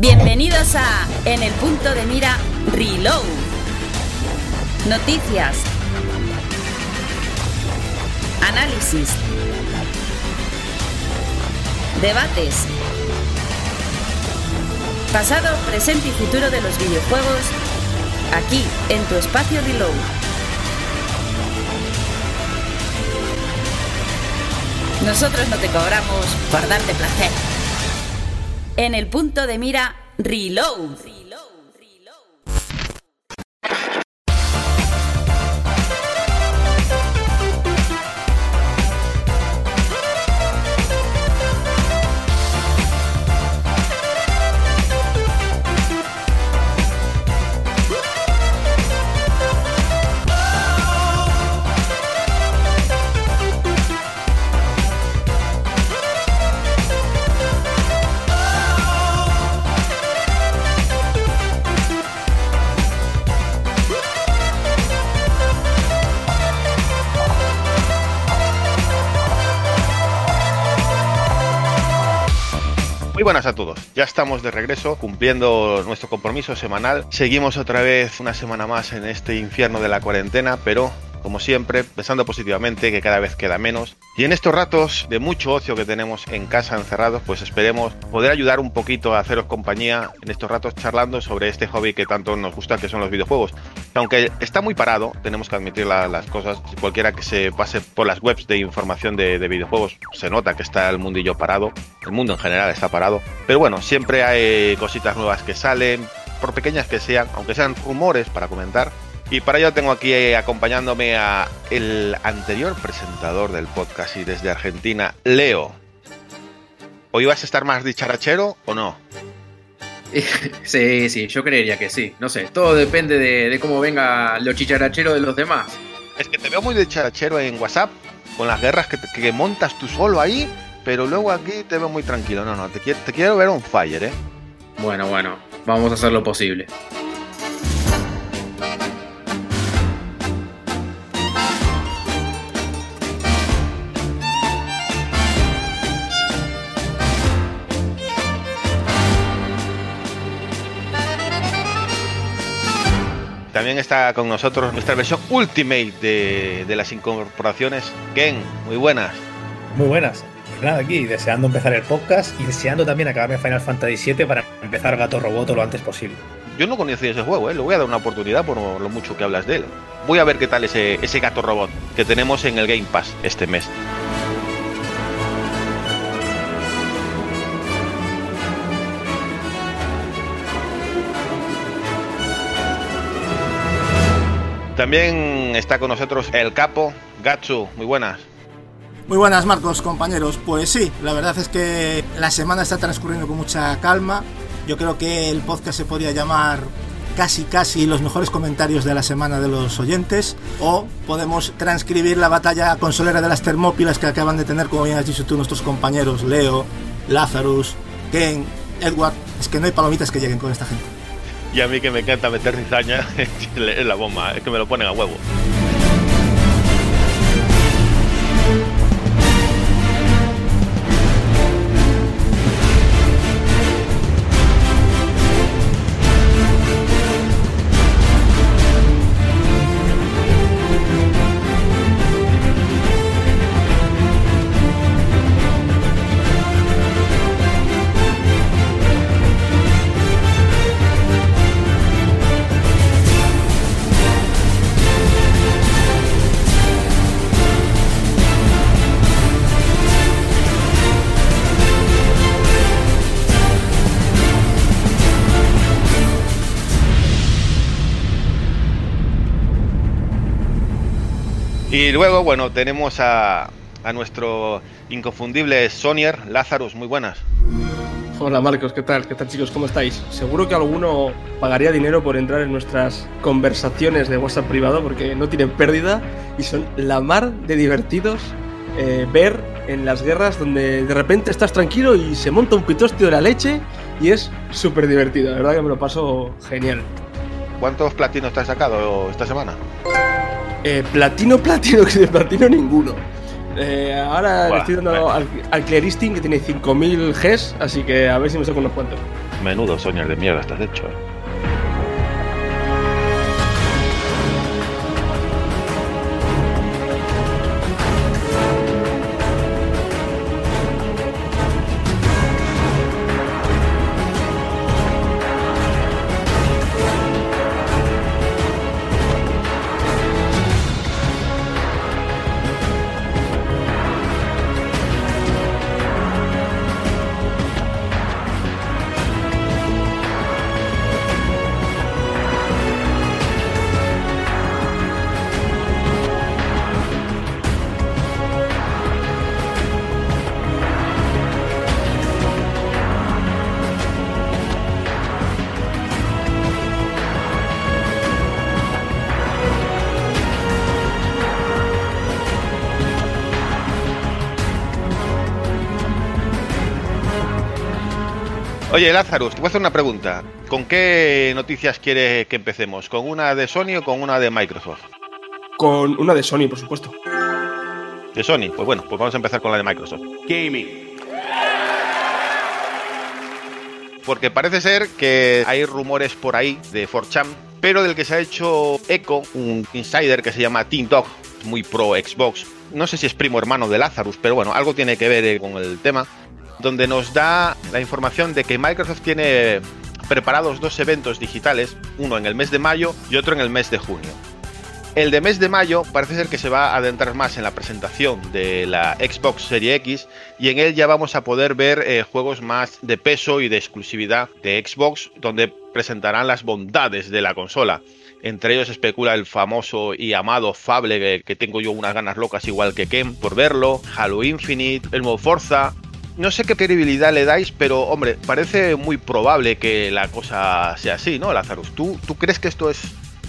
Bienvenidos a En el punto de mira Reload. Noticias. Análisis. Debates. Pasado, presente y futuro de los videojuegos. Aquí, en tu espacio Reload. Nosotros no te cobramos por darte placer. En el punto de mira Reload. Buenas a todos. Ya estamos de regreso cumpliendo nuestro compromiso semanal. Seguimos otra vez una semana más en este infierno de la cuarentena, pero como siempre, pensando positivamente que cada vez queda menos. Y en estos ratos de mucho ocio que tenemos en casa encerrados, pues esperemos poder ayudar un poquito a haceros compañía en estos ratos charlando sobre este hobby que tanto nos gusta, que son los videojuegos. Aunque está muy parado, tenemos que admitir la- las cosas. Cualquiera que se pase por las webs de información de, de videojuegos se nota que está el mundillo parado. El mundo en general está parado. Pero bueno, siempre hay cositas nuevas que salen, por pequeñas que sean, aunque sean rumores para comentar. Y para ello tengo aquí eh, acompañándome a el anterior presentador del podcast y desde Argentina, Leo. ¿Hoy vas a estar más dicharachero o no? Sí, sí, yo creería que sí. No sé, todo depende de, de cómo venga lo chicharachero de los demás. Es que te veo muy dicharachero en WhatsApp, con las guerras que, te- que montas tú solo ahí, pero luego aquí te veo muy tranquilo. No, no, te quiero, te quiero ver on fire, ¿eh? Bueno, bueno, vamos a hacer lo posible. También está con nosotros nuestra versión Ultimate de, de las incorporaciones. Ken, muy buenas. Muy buenas. Pues nada, aquí deseando empezar el podcast y deseando también acabarme Final Fantasy VII para empezar Gato Roboto lo antes posible. Yo no conocía ese juego, ¿eh? le voy a dar una oportunidad por lo mucho que hablas de él. Voy a ver qué tal ese, ese gato robot que tenemos en el Game Pass este mes. También está con nosotros el capo, Gatsu, muy buenas. Muy buenas Marcos, compañeros. Pues sí, la verdad es que la semana está transcurriendo con mucha calma. Yo creo que el podcast se podría llamar casi casi los mejores comentarios de la semana de los oyentes o podemos transcribir la batalla consolera de las Termópilas que acaban de tener, como bien has dicho tú, nuestros compañeros Leo, Lazarus, Ken, Edward. Es que no hay palomitas que lleguen con esta gente. Y a mí que me encanta meter cizaña en la bomba, es que me lo ponen a huevo. Luego, bueno, tenemos a, a nuestro inconfundible Sonier, Lazarus, muy buenas. Hola Marcos, ¿qué tal? ¿Qué tal chicos? ¿Cómo estáis? Seguro que alguno pagaría dinero por entrar en nuestras conversaciones de WhatsApp privado porque no tienen pérdida y son la mar de divertidos eh, ver en las guerras donde de repente estás tranquilo y se monta un pitostio de la leche y es súper divertido. La verdad que me lo paso genial. ¿Cuántos platinos te has sacado esta semana? Eh, platino, platino, que de platino ninguno. Eh, ahora le estoy dando bueno. al, al Clearisting que tiene 5000 Gs, así que a ver si me saco unos cuantos. Menudo soñar de mierda estás hecho. eh. Oye, Lazarus, te voy a hacer una pregunta. ¿Con qué noticias quieres que empecemos? ¿Con una de Sony o con una de Microsoft? Con una de Sony, por supuesto. De Sony, pues bueno, pues vamos a empezar con la de Microsoft. Gaming. Porque parece ser que hay rumores por ahí de 4chan, pero del que se ha hecho eco un insider que se llama Team Dog, muy pro Xbox. No sé si es primo hermano de Lazarus, pero bueno, algo tiene que ver eh, con el tema. Donde nos da la información de que Microsoft tiene preparados dos eventos digitales, uno en el mes de mayo y otro en el mes de junio. El de mes de mayo parece ser que se va a adentrar más en la presentación de la Xbox Series X y en él ya vamos a poder ver eh, juegos más de peso y de exclusividad de Xbox, donde presentarán las bondades de la consola. Entre ellos especula el famoso y amado Fable, que, tengo yo unas ganas locas igual que Ken por verlo, Halo Infinite, el nuevo Forza. No sé qué credibilidad le dais, pero hombre, parece muy probable que la cosa sea así, ¿no, Lazarus? ¿Tú, tú crees que esto es,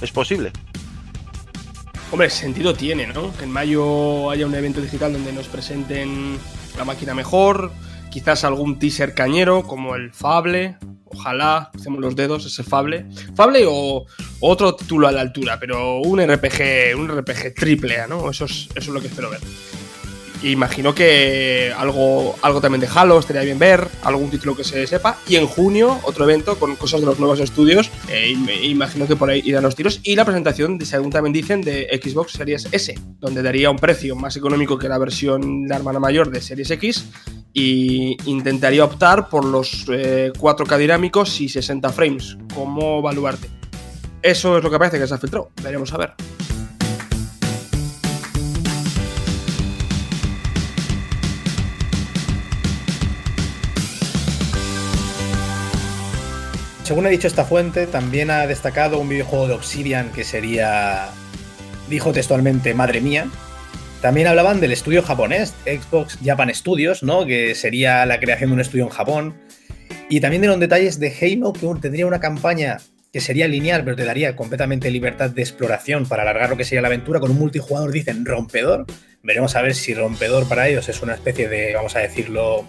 es posible? Hombre, sentido tiene, ¿no? Que en mayo haya un evento digital donde nos presenten la máquina mejor, quizás algún teaser cañero como el Fable. Ojalá, hacemos los dedos, ese Fable. Fable o otro título a la altura, pero un RPG, un RPG triple A, ¿no? Eso es, eso es lo que espero ver. Imagino que algo, algo también de Halo estaría bien ver, algún título que se sepa. Y en junio, otro evento con cosas de los nuevos estudios. eh, imagino que por ahí irán los tiros. Y la presentación, según también dicen, de Xbox Series S, donde daría un precio más económico que la versión de hermana mayor de Series X. Y intentaría optar por los eh, 4K dinámicos y 60 frames como baluarte. Eso es lo que parece que se ha filtrado. Veremos a ver. Según ha dicho esta fuente, también ha destacado un videojuego de Obsidian que sería, dijo textualmente, madre mía. También hablaban del estudio japonés, Xbox Japan Studios, ¿no? Que sería la creación de un estudio en Japón. Y también dieron detalles de Halo, que tendría una campaña que sería lineal, pero te daría completamente libertad de exploración para alargar lo que sería la aventura con un multijugador, dicen, rompedor. Veremos a ver si rompedor para ellos es una especie de, vamos a decirlo,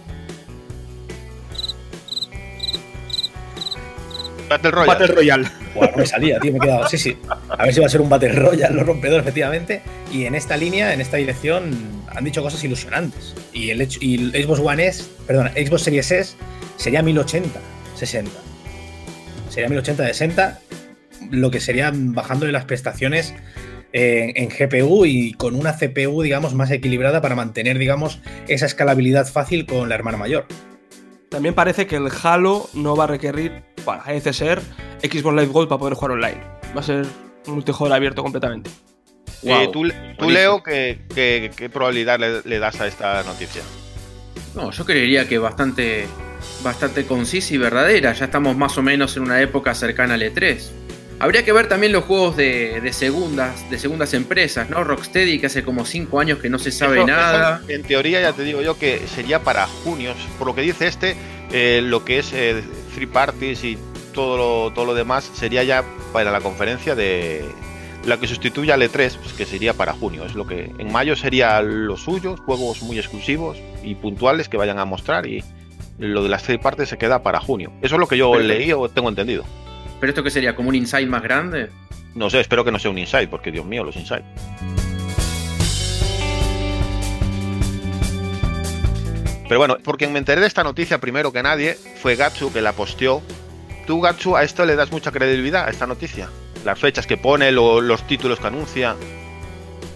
Battle Royale. Battle Royale. Buah, no me salía, tío, me he quedado. Sí, sí. A ver si va a ser un Battle Royale, lo rompedor, efectivamente. Y en esta línea, en esta dirección, han dicho cosas ilusionantes. Y el, hecho- y el Xbox One S, perdón, Xbox Series S sería 1080, 60. Sería 1080, 60, lo que sería bajándole las prestaciones en, en GPU y con una CPU, digamos, más equilibrada para mantener, digamos, esa escalabilidad fácil con la hermana mayor. También parece que el Halo no va a requerir, parece ser, Xbox Live Gold para poder jugar online. Va a ser un multijugador abierto completamente. Eh, tú, tú. Leo, ¿qué, qué- qué probabilidad le, le das a esta noticia? No, yo creería que bastante, bastante concisa y verdadera. Ya estamos más o menos en una época cercana al E3. Habría que ver también los juegos de, de segundas, de segundas empresas, ¿no? Rocksteady, que hace como 5 años que no se sabe Eso- nada. eso, en teoría, ya te digo yo que sería para junio. Por lo que dice este, eh, lo que es eh, Free Parties y todo lo, todo lo demás sería ya para la conferencia de la que sustituya al E3, pues, que sería para junio. Es lo que en mayo sería lo suyo, juegos muy exclusivos y puntuales que vayan a mostrar y lo de las Free Parties se queda para junio. Eso es lo que yo Pero- leí o tengo entendido. Pero esto que sería como un inside más grande. No sé, espero que no sea un inside, porque Dios mío, los inside. Pero bueno, porque me enteré de esta noticia primero que nadie, fue Gatsu que la posteó. Tú, Gatsu, a esto le das mucha credibilidad a esta noticia. Las fechas que pone, lo- los títulos que anuncia.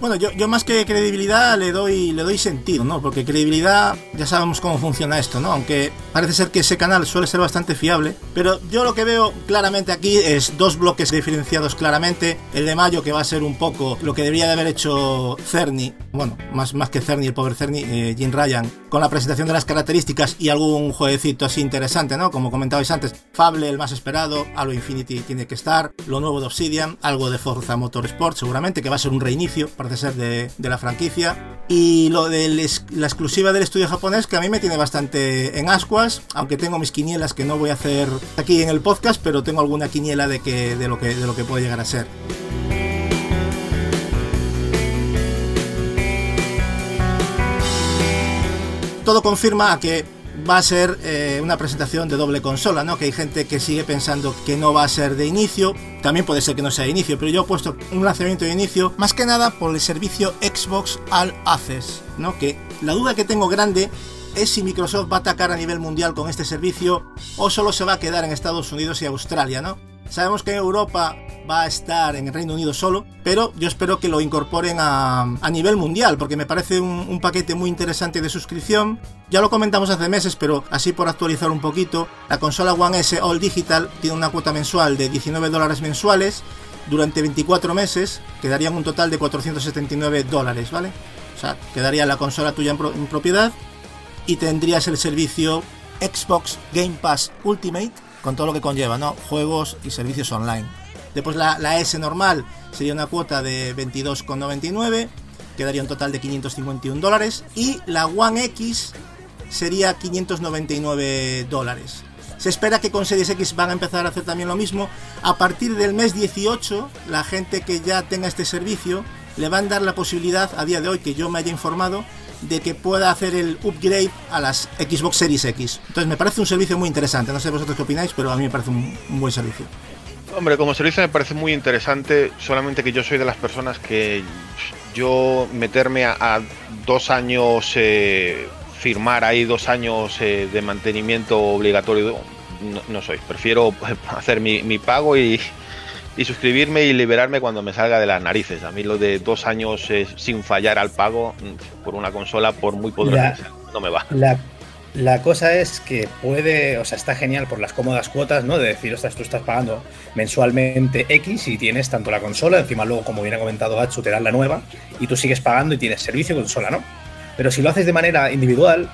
Bueno, yo, yo más que credibilidad le doy, le doy sentido, ¿no? Porque credibilidad ya sabemos cómo funciona esto, ¿no? Aunque parece ser que ese canal suele ser bastante fiable. Pero yo lo que veo claramente aquí es dos bloques diferenciados claramente. El de mayo que va a ser un poco lo que debería de haber hecho Cerny. Bueno, más, más que Cerny, el pobre Cerny, eh, Jim Ryan. Con la presentación de las características y algún jueguecito así interesante, ¿no? Como comentabais antes. Fable, el más esperado. Halo Infinity tiene que estar. Lo nuevo de Obsidian. Algo de Forza Motorsport seguramente, que va a ser un reinicio, parece ser, de, de la franquicia. Y lo de la exclusiva del estudio japonés, que a mí me tiene bastante en ascuas, aunque tengo mis quinielas que no voy a hacer aquí en el podcast, pero tengo alguna quiniela de, que, de, lo, que, de lo que puede llegar a ser. Todo confirma a que va a ser eh, una presentación de doble consola, ¿no? Que hay gente que sigue pensando que no va a ser de inicio, también puede ser que no sea de inicio, pero yo he puesto un lanzamiento de inicio, más que nada por el servicio Xbox All Access, ¿no? Que la duda que tengo grande es si Microsoft va a atacar a nivel mundial con este servicio o solo se va a quedar en Estados Unidos y Australia, ¿no? Sabemos que Europa va a estar en el Reino Unido solo, pero yo espero que lo incorporen a, nivel mundial, porque me parece un, paquete muy interesante de suscripción. Ya lo comentamos hace meses, pero así por actualizar un poquito, la consola One S All Digital tiene una cuota mensual de 19 dólares mensuales durante 24 meses, quedarían un total de 479 dólares, ¿vale? O sea, quedaría la consola tuya en propiedad y tendrías el servicio Xbox Game Pass Ultimate con todo lo que conlleva, ¿no? Juegos y servicios online. Después la, la S normal sería una cuota de 22,99, quedaría un total de 551 dólares. Y la One X sería 599 dólares. Se espera que con Series X van a empezar a hacer también lo mismo. A partir del mes 18, la gente que ya tenga este servicio le van a dar la posibilidad, a día de hoy que yo me haya informado, de que pueda hacer el upgrade a las Xbox Series X. Entonces me parece un servicio muy interesante. No sé vosotros qué opináis, pero a mí me parece un, buen servicio. Hombre, como servicio me parece muy interesante, solamente que yo soy de las personas que yo meterme a, dos años, eh, firmar ahí dos años eh, de mantenimiento obligatorio, no, no, soy. Prefiero hacer mi, mi pago y, y, suscribirme y liberarme cuando me salga de las narices. A mí lo de dos años eh, sin fallar al pago por una consola, por muy poderosa, no me va. La, la cosa es que puede, o sea, está genial por las cómodas cuotas, ¿no? De decir, ostras, tú estás pagando mensualmente X y tienes tanto la consola, encima luego, como bien ha comentado Atsu, te dan la nueva y tú sigues pagando y tienes servicio consola, ¿no? Pero si lo haces de manera individual,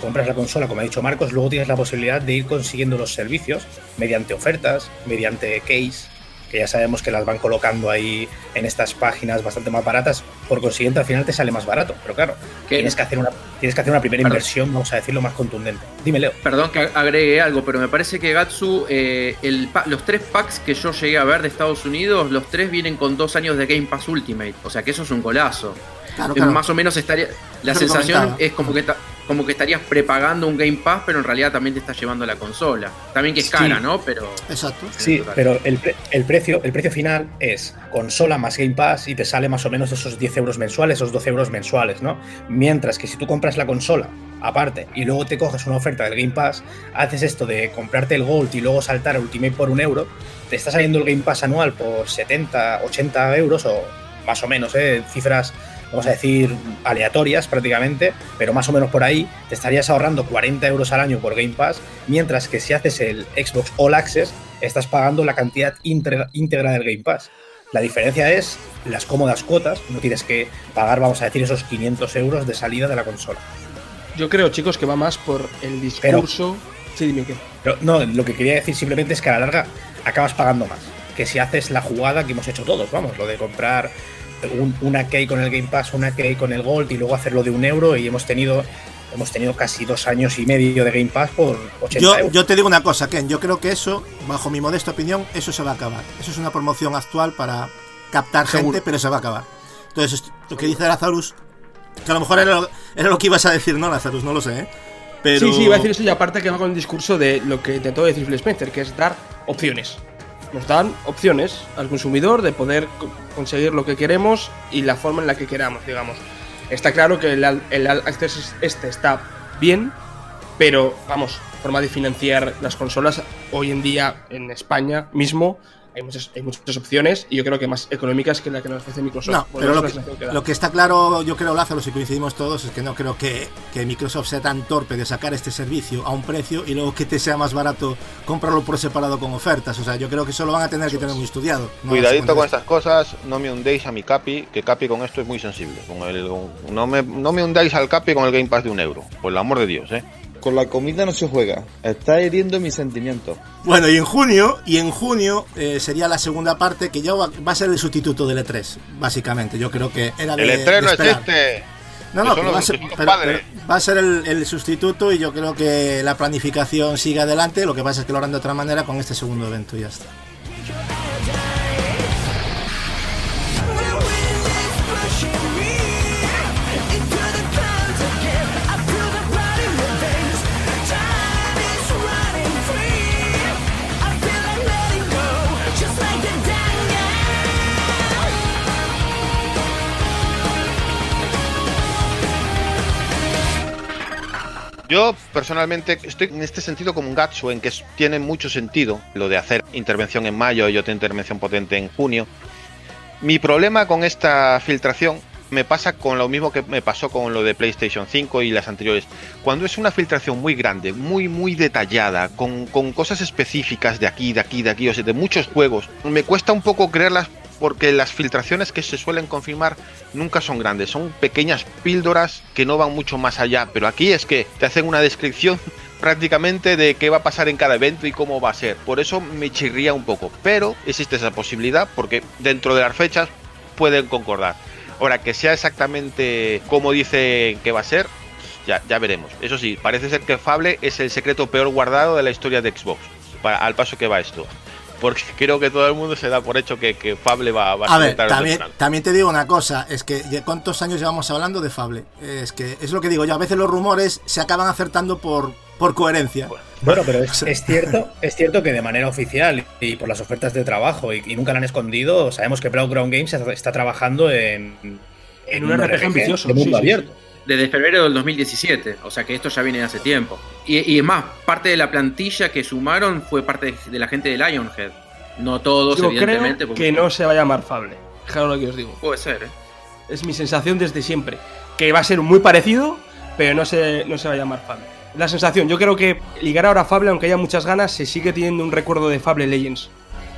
compras la consola, como ha dicho Marcos, luego tienes la posibilidad de ir consiguiendo los servicios mediante ofertas, mediante case, que ya sabemos que las van colocando ahí en estas páginas bastante más baratas, por consiguiente al final te sale más barato, pero claro, tienes que hacer una tienes que hacer una primera Perdón. inversión, vamos a decirlo más contundente. Dime, Leo. Perdón que agregue algo, pero me parece que Gatsu, eh, el, los tres packs que yo llegué a ver de Estados Unidos, los tres vienen con dos años de Game Pass Ultimate, o sea que eso es un golazo. Claro, claro. Más o menos estaría. La sensación es como que, como que estarías prepagando un Game Pass, pero en realidad también te estás llevando la consola. También que es cara, Sí. ¿no? Pero. Exacto. Sí, total. pero el, pre- el precio, el precio final es consola más Game Pass y te sale más o menos esos 10 euros mensuales, esos 12 euros mensuales, ¿no? Mientras que si tú compras la consola aparte y luego te coges una oferta del Game Pass, haces esto de comprarte el Gold y luego saltar al Ultimate por un euro, te está saliendo el Game Pass anual por 70, 80 euros o más o menos, ¿eh? cifras, vamos a decir, aleatorias prácticamente, pero más o menos por ahí, te estarías ahorrando 40 euros al año por Game Pass, mientras que si haces el Xbox All Access, estás pagando la cantidad íntegra, íntegra del Game Pass. La diferencia es las cómodas cuotas, no tienes que pagar, vamos a decir, esos 500 euros de salida de la consola. Yo creo, chicos, que va más por el discurso. Sí, dime qué. Pero no, lo que quería decir simplemente es que a la larga acabas pagando más. Que si haces la jugada que hemos hecho todos, vamos, lo de comprar un- una key con el Game Pass, una key con el Gold y luego hacerlo de un euro y hemos tenido hemos tenido casi dos años y medio de Game Pass por 80 Yo, euros. yo te digo una cosa, Ken. Yo creo que eso, bajo mi modesta opinión, eso se va a acabar. Eso es una promoción actual para captar Seguro. gente, pero se va a acabar. Entonces, esto- lo que dice Lazarus, que a lo mejor era lo, era lo que ibas a decir, ¿no, Lazarus? No lo sé, ¿eh? Pero... Sí, sí, iba a decir eso y aparte que va con el discurso de lo que intentó decir Phil Spencer, que es dar opciones. Nos dan opciones al consumidor de poder co- conseguir lo que queremos y la forma en la que queramos, digamos. Está claro que el, el access este está bien, pero vamos, forma de financiar las consolas hoy en día en España mismo hay muchas, hay muchas opciones y yo creo que más económicas que la que nos ofrece Microsoft. No, pero lo que, lo está claro, yo creo, Lázaro, si coincidimos todos, es que no creo que, que Microsoft sea tan torpe de sacar este servicio a un precio y luego que te sea más barato comprarlo por separado con ofertas. O sea, yo creo que eso lo van a tener que tener muy estudiado. No Cuidadito con estas cosas, no me hundéis a mi Capi, que Capi con esto es muy sensible. Con el, con- no, me, no me hundáis al Capi con el Game Pass de un euro, por el amor de Dios, ¿eh? Con la comida no se juega. Está hiriendo mis sentimientos. Bueno, y en junio, y en junio eh, sería la segunda parte que ya va va a ser el sustituto del E3, básicamente. Yo creo que era de, El estreno de es esperar. este. No, que no, pero va, ser, pero va a ser el, el sustituto y yo creo que la planificación sigue adelante. Lo que pasa es que lo harán de otra manera con este segundo evento y ya está. Yo personalmente estoy en este sentido como un Gatsu, en que tiene mucho sentido lo de hacer intervención en mayo y otra intervención potente en junio. Mi problema con esta filtración me pasa con lo mismo que me pasó con lo de PlayStation 5 y las anteriores. Cuando es una filtración muy grande, muy, muy detallada, con, con cosas específicas de aquí, de aquí, de aquí, o sea, de muchos juegos, me cuesta un poco creerlas porque las filtraciones que se suelen confirmar nunca son grandes, son pequeñas píldoras que no van mucho más allá, pero aquí es que te hacen una descripción prácticamente de qué va a pasar en cada evento y cómo va a ser. Por eso me chirría un poco, pero existe esa posibilidad porque dentro de las fechas pueden concordar. Ahora, que sea exactamente como dice que va a ser, ya, ya veremos. Eso sí, parece ser que Fable es el secreto peor guardado de la historia de Xbox, para, al paso que va esto. Porque creo que todo el mundo se da por hecho que, que Fable va, va A ver, tarde o también, también te digo una cosa, es que ¿de cuántos años llevamos hablando de Fable? Es que es lo que digo yo, a veces los rumores se acaban acertando por, por coherencia. Bueno, pero es, es cierto, es cierto que de manera oficial y por las ofertas de trabajo y, y nunca lo han escondido, sabemos que Ground Games está, trabajando en, En un RPG ambicioso, de mundo sí, sí, abierto. Desde febrero del 2017, o sea que esto ya viene de hace tiempo. Y, y es más, parte de la plantilla que sumaron fue parte de, la gente de Lionhead. No todos, Yo evidentemente. creo porque- que no se va a llamar Fable. Fijaros lo que os digo. Puede ser, ¿eh? Es mi sensación desde siempre. Que va a ser muy parecido, pero no se, no se va a llamar Fable. La sensación, yo creo que ligar ahora a Fable, aunque haya muchas ganas, se sigue teniendo un recuerdo de Fable Legends.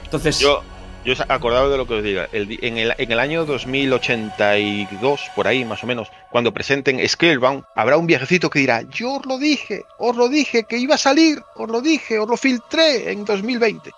Entonces, Yo, yo os acordado de lo que os diga. El en, el, en el año 2082, por ahí más o menos, cuando presenten Scalebound, habrá un viejecito que dirá: Yo os lo dije, os lo dije que iba a salir, os lo dije, os lo filtré en 2020.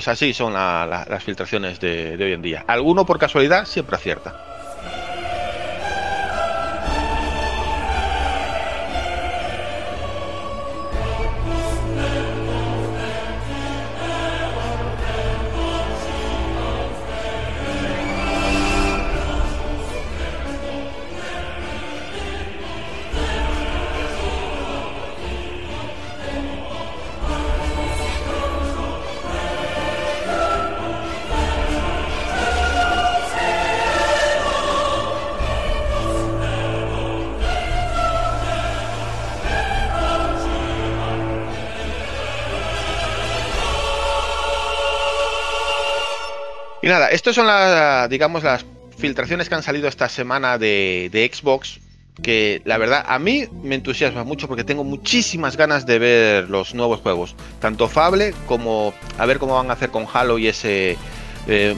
Pues así son la- la- las filtraciones de hoy en día. Alguno por casualidad siempre acierta. Nada, estas son las, digamos, las filtraciones que han salido esta semana de, Xbox. que la verdad a mí me entusiasma mucho porque tengo muchísimas ganas de ver los nuevos juegos, tanto Fable como a ver cómo van a hacer con Halo y ese, eh,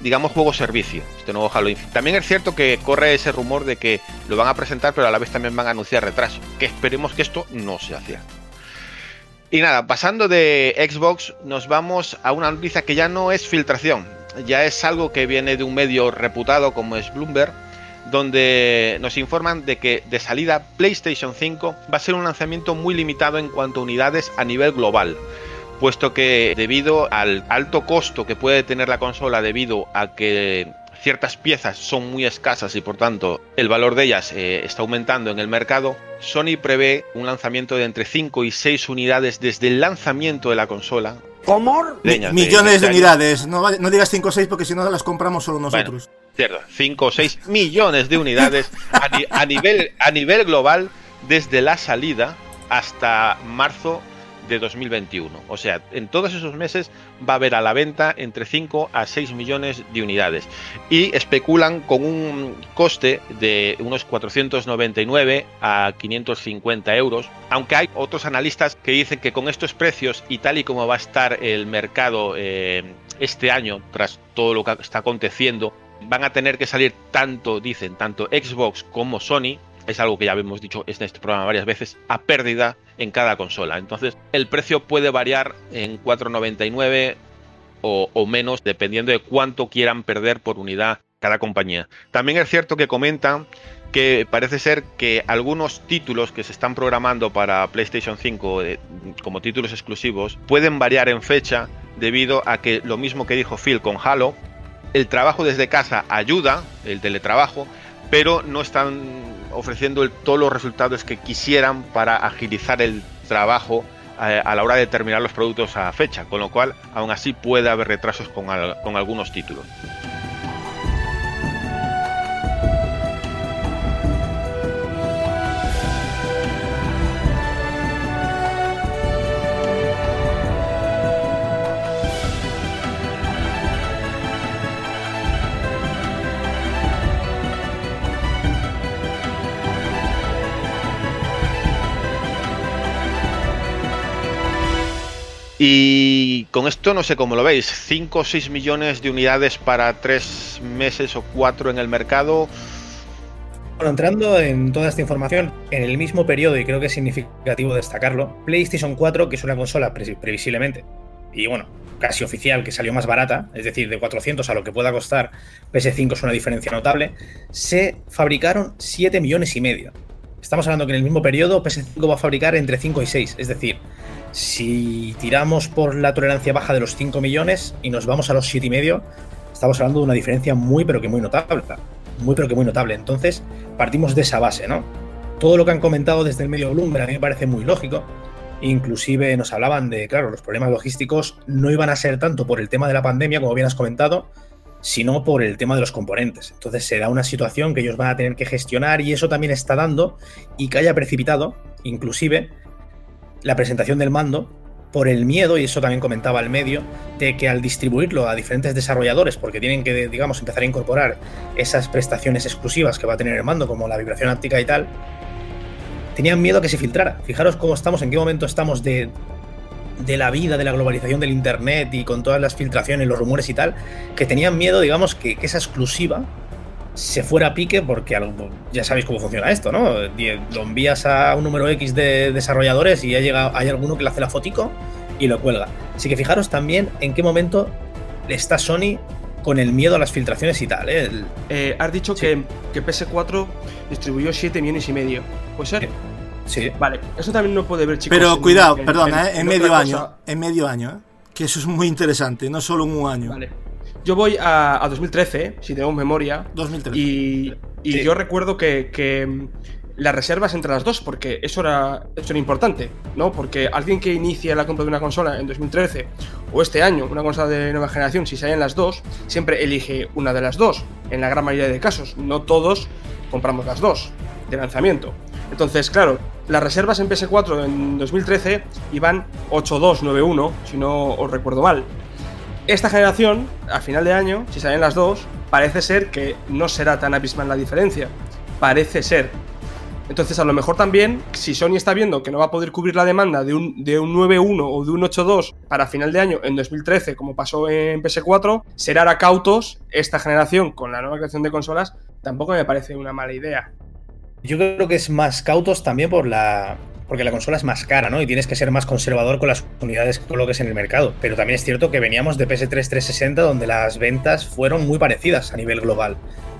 digamos, juego servicio, este nuevo Halo. También es cierto que corre ese rumor de que lo van a presentar, pero a la vez también van a anunciar retraso, que esperemos que esto no sea cierto. Y nada, pasando de Xbox, nos vamos a una noticia que ya no es filtración, ya es algo que viene de un medio reputado como es Bloomberg, donde nos informan de que de salida PlayStation 5 va a ser un lanzamiento muy limitado en cuanto a unidades a nivel global, puesto que debido al alto costo que puede tener la consola debido a que ciertas piezas son muy escasas y por tanto el valor de ellas eh, está aumentando en el mercado, Sony prevé un lanzamiento de entre 5 y 6 unidades desde el lanzamiento de la consola. ¿Cómo? millones de, unidades, no, digas 5 o 6 porque si no las compramos solo nosotros. cierto, 5 o 6 millones de unidades a, nivel, a nivel global desde la salida hasta marzo de 2021. O sea, en todos esos meses va a haber a la venta entre 5 a 6 millones de unidades. Y especulan con un coste de unos 499 a 550 euros. Aunque hay otros analistas que dicen que con estos precios y tal y como va a estar el mercado eh, este año, tras todo lo que está aconteciendo, van a tener que salir tanto, dicen, tanto Xbox como Sony es algo que ya habíamos dicho en este programa varias veces, a pérdida en cada consola. Entonces, el precio puede variar en 4,99 o, o menos, dependiendo de cuánto quieran perder por unidad cada compañía. También es cierto que comentan que parece ser que algunos títulos que se están programando para PlayStation 5 eh, como títulos exclusivos pueden variar en fecha debido a que lo mismo que dijo Phil con Halo, el trabajo desde casa ayuda, el teletrabajo, pero no están ofreciendo todos los resultados que quisieran para agilizar el trabajo eh, a la hora de terminar los productos a fecha, con lo cual aún así puede haber retrasos con, con algunos títulos. Y con esto no sé cómo lo veis, 5 o 6 millones de unidades para 3 meses o 4 en el mercado. Bueno, entrando en toda esta información, en el mismo periodo, y creo que es significativo destacarlo, PlayStation 4, que es una consola previsiblemente, y bueno, casi oficial, que salió más barata, es decir, de 400 a lo que pueda costar PS5 es una diferencia notable, se fabricaron 7 millones y medio. Estamos hablando que en el mismo periodo PS5 va a fabricar entre 5 y 6, es decir, si tiramos por la tolerancia baja de los 5 millones y nos vamos a los 7,5, y medio, estamos hablando de una diferencia muy pero que muy notable. Muy pero que muy notable. Entonces, partimos de esa base, ¿no? Todo lo que han comentado desde el medio Bloomberg a mí me parece muy lógico. Inclusive nos hablaban de, claro, los problemas logísticos no iban a ser tanto por el tema de la pandemia, como bien has comentado, sino por el tema de los componentes. Entonces se da una situación que ellos van a tener que gestionar y eso también está dando y que haya precipitado, inclusive, la presentación del mando por el miedo, y eso también comentaba el medio, de que al distribuirlo a diferentes desarrolladores, porque tienen que, digamos, empezar a incorporar esas prestaciones exclusivas que va a tener el mando, como la vibración áptica y tal, tenían miedo a que se filtrara. Fijaros cómo estamos, en qué momento estamos de, de la vida, de la globalización del Internet y con todas las filtraciones, los rumores y tal, que tenían miedo, digamos, que, que esa exclusiva se fuera a pique porque ya sabéis cómo funciona esto, ¿no? Lo envías a un número X de desarrolladores y ya llega, hay alguno que le hace la fotico y lo cuelga. Así que fijaros también en qué momento está Sony con el miedo a las filtraciones y tal. ¿eh? eh has dicho que, que, PS4 distribuyó 7 millones y medio. ¿Puede ser? Sí. Vale, eso también no puede ver, chicos. Pero cuidado, perdona, en, ¿eh? medio año. En medio año, ¿eh? Que eso es muy interesante, no solo un año. Vale. Yo voy a, 2013, si tenemos memoria. 2013. Y, yo recuerdo que, mm, las reservas entre las dos, porque eso era, eso era importante, ¿no? Porque alguien que inicia la compra de una consola en 2013 o este año, una consola de nueva generación, si salen las dos, siempre elige una de las dos, en la gran mayoría de casos. No todos compramos las dos de lanzamiento. Entonces, claro, las reservas en PS4 en 2013 iban 8-2-9-1, si no os recuerdo mal. Esta generación, a final de año, si salen las dos, parece ser que no será tan abismal la diferencia. Parece ser. Entonces, a lo mejor también, si Sony está viendo que no va a poder cubrir la demanda de un, de un 9.1 o de un 8.2 para final de año en 2013, como pasó en PS4, ser ahora cautos esta generación con la nueva creación de consolas tampoco me parece una mala idea. Yo creo que es más cautos también por la, porque la consola es más cara, ¿no? Y tienes que ser más conservador con las unidades que coloques en el mercado. Pero también es cierto que veníamos de PS3 360 donde las ventas fueron muy parecidas a nivel global.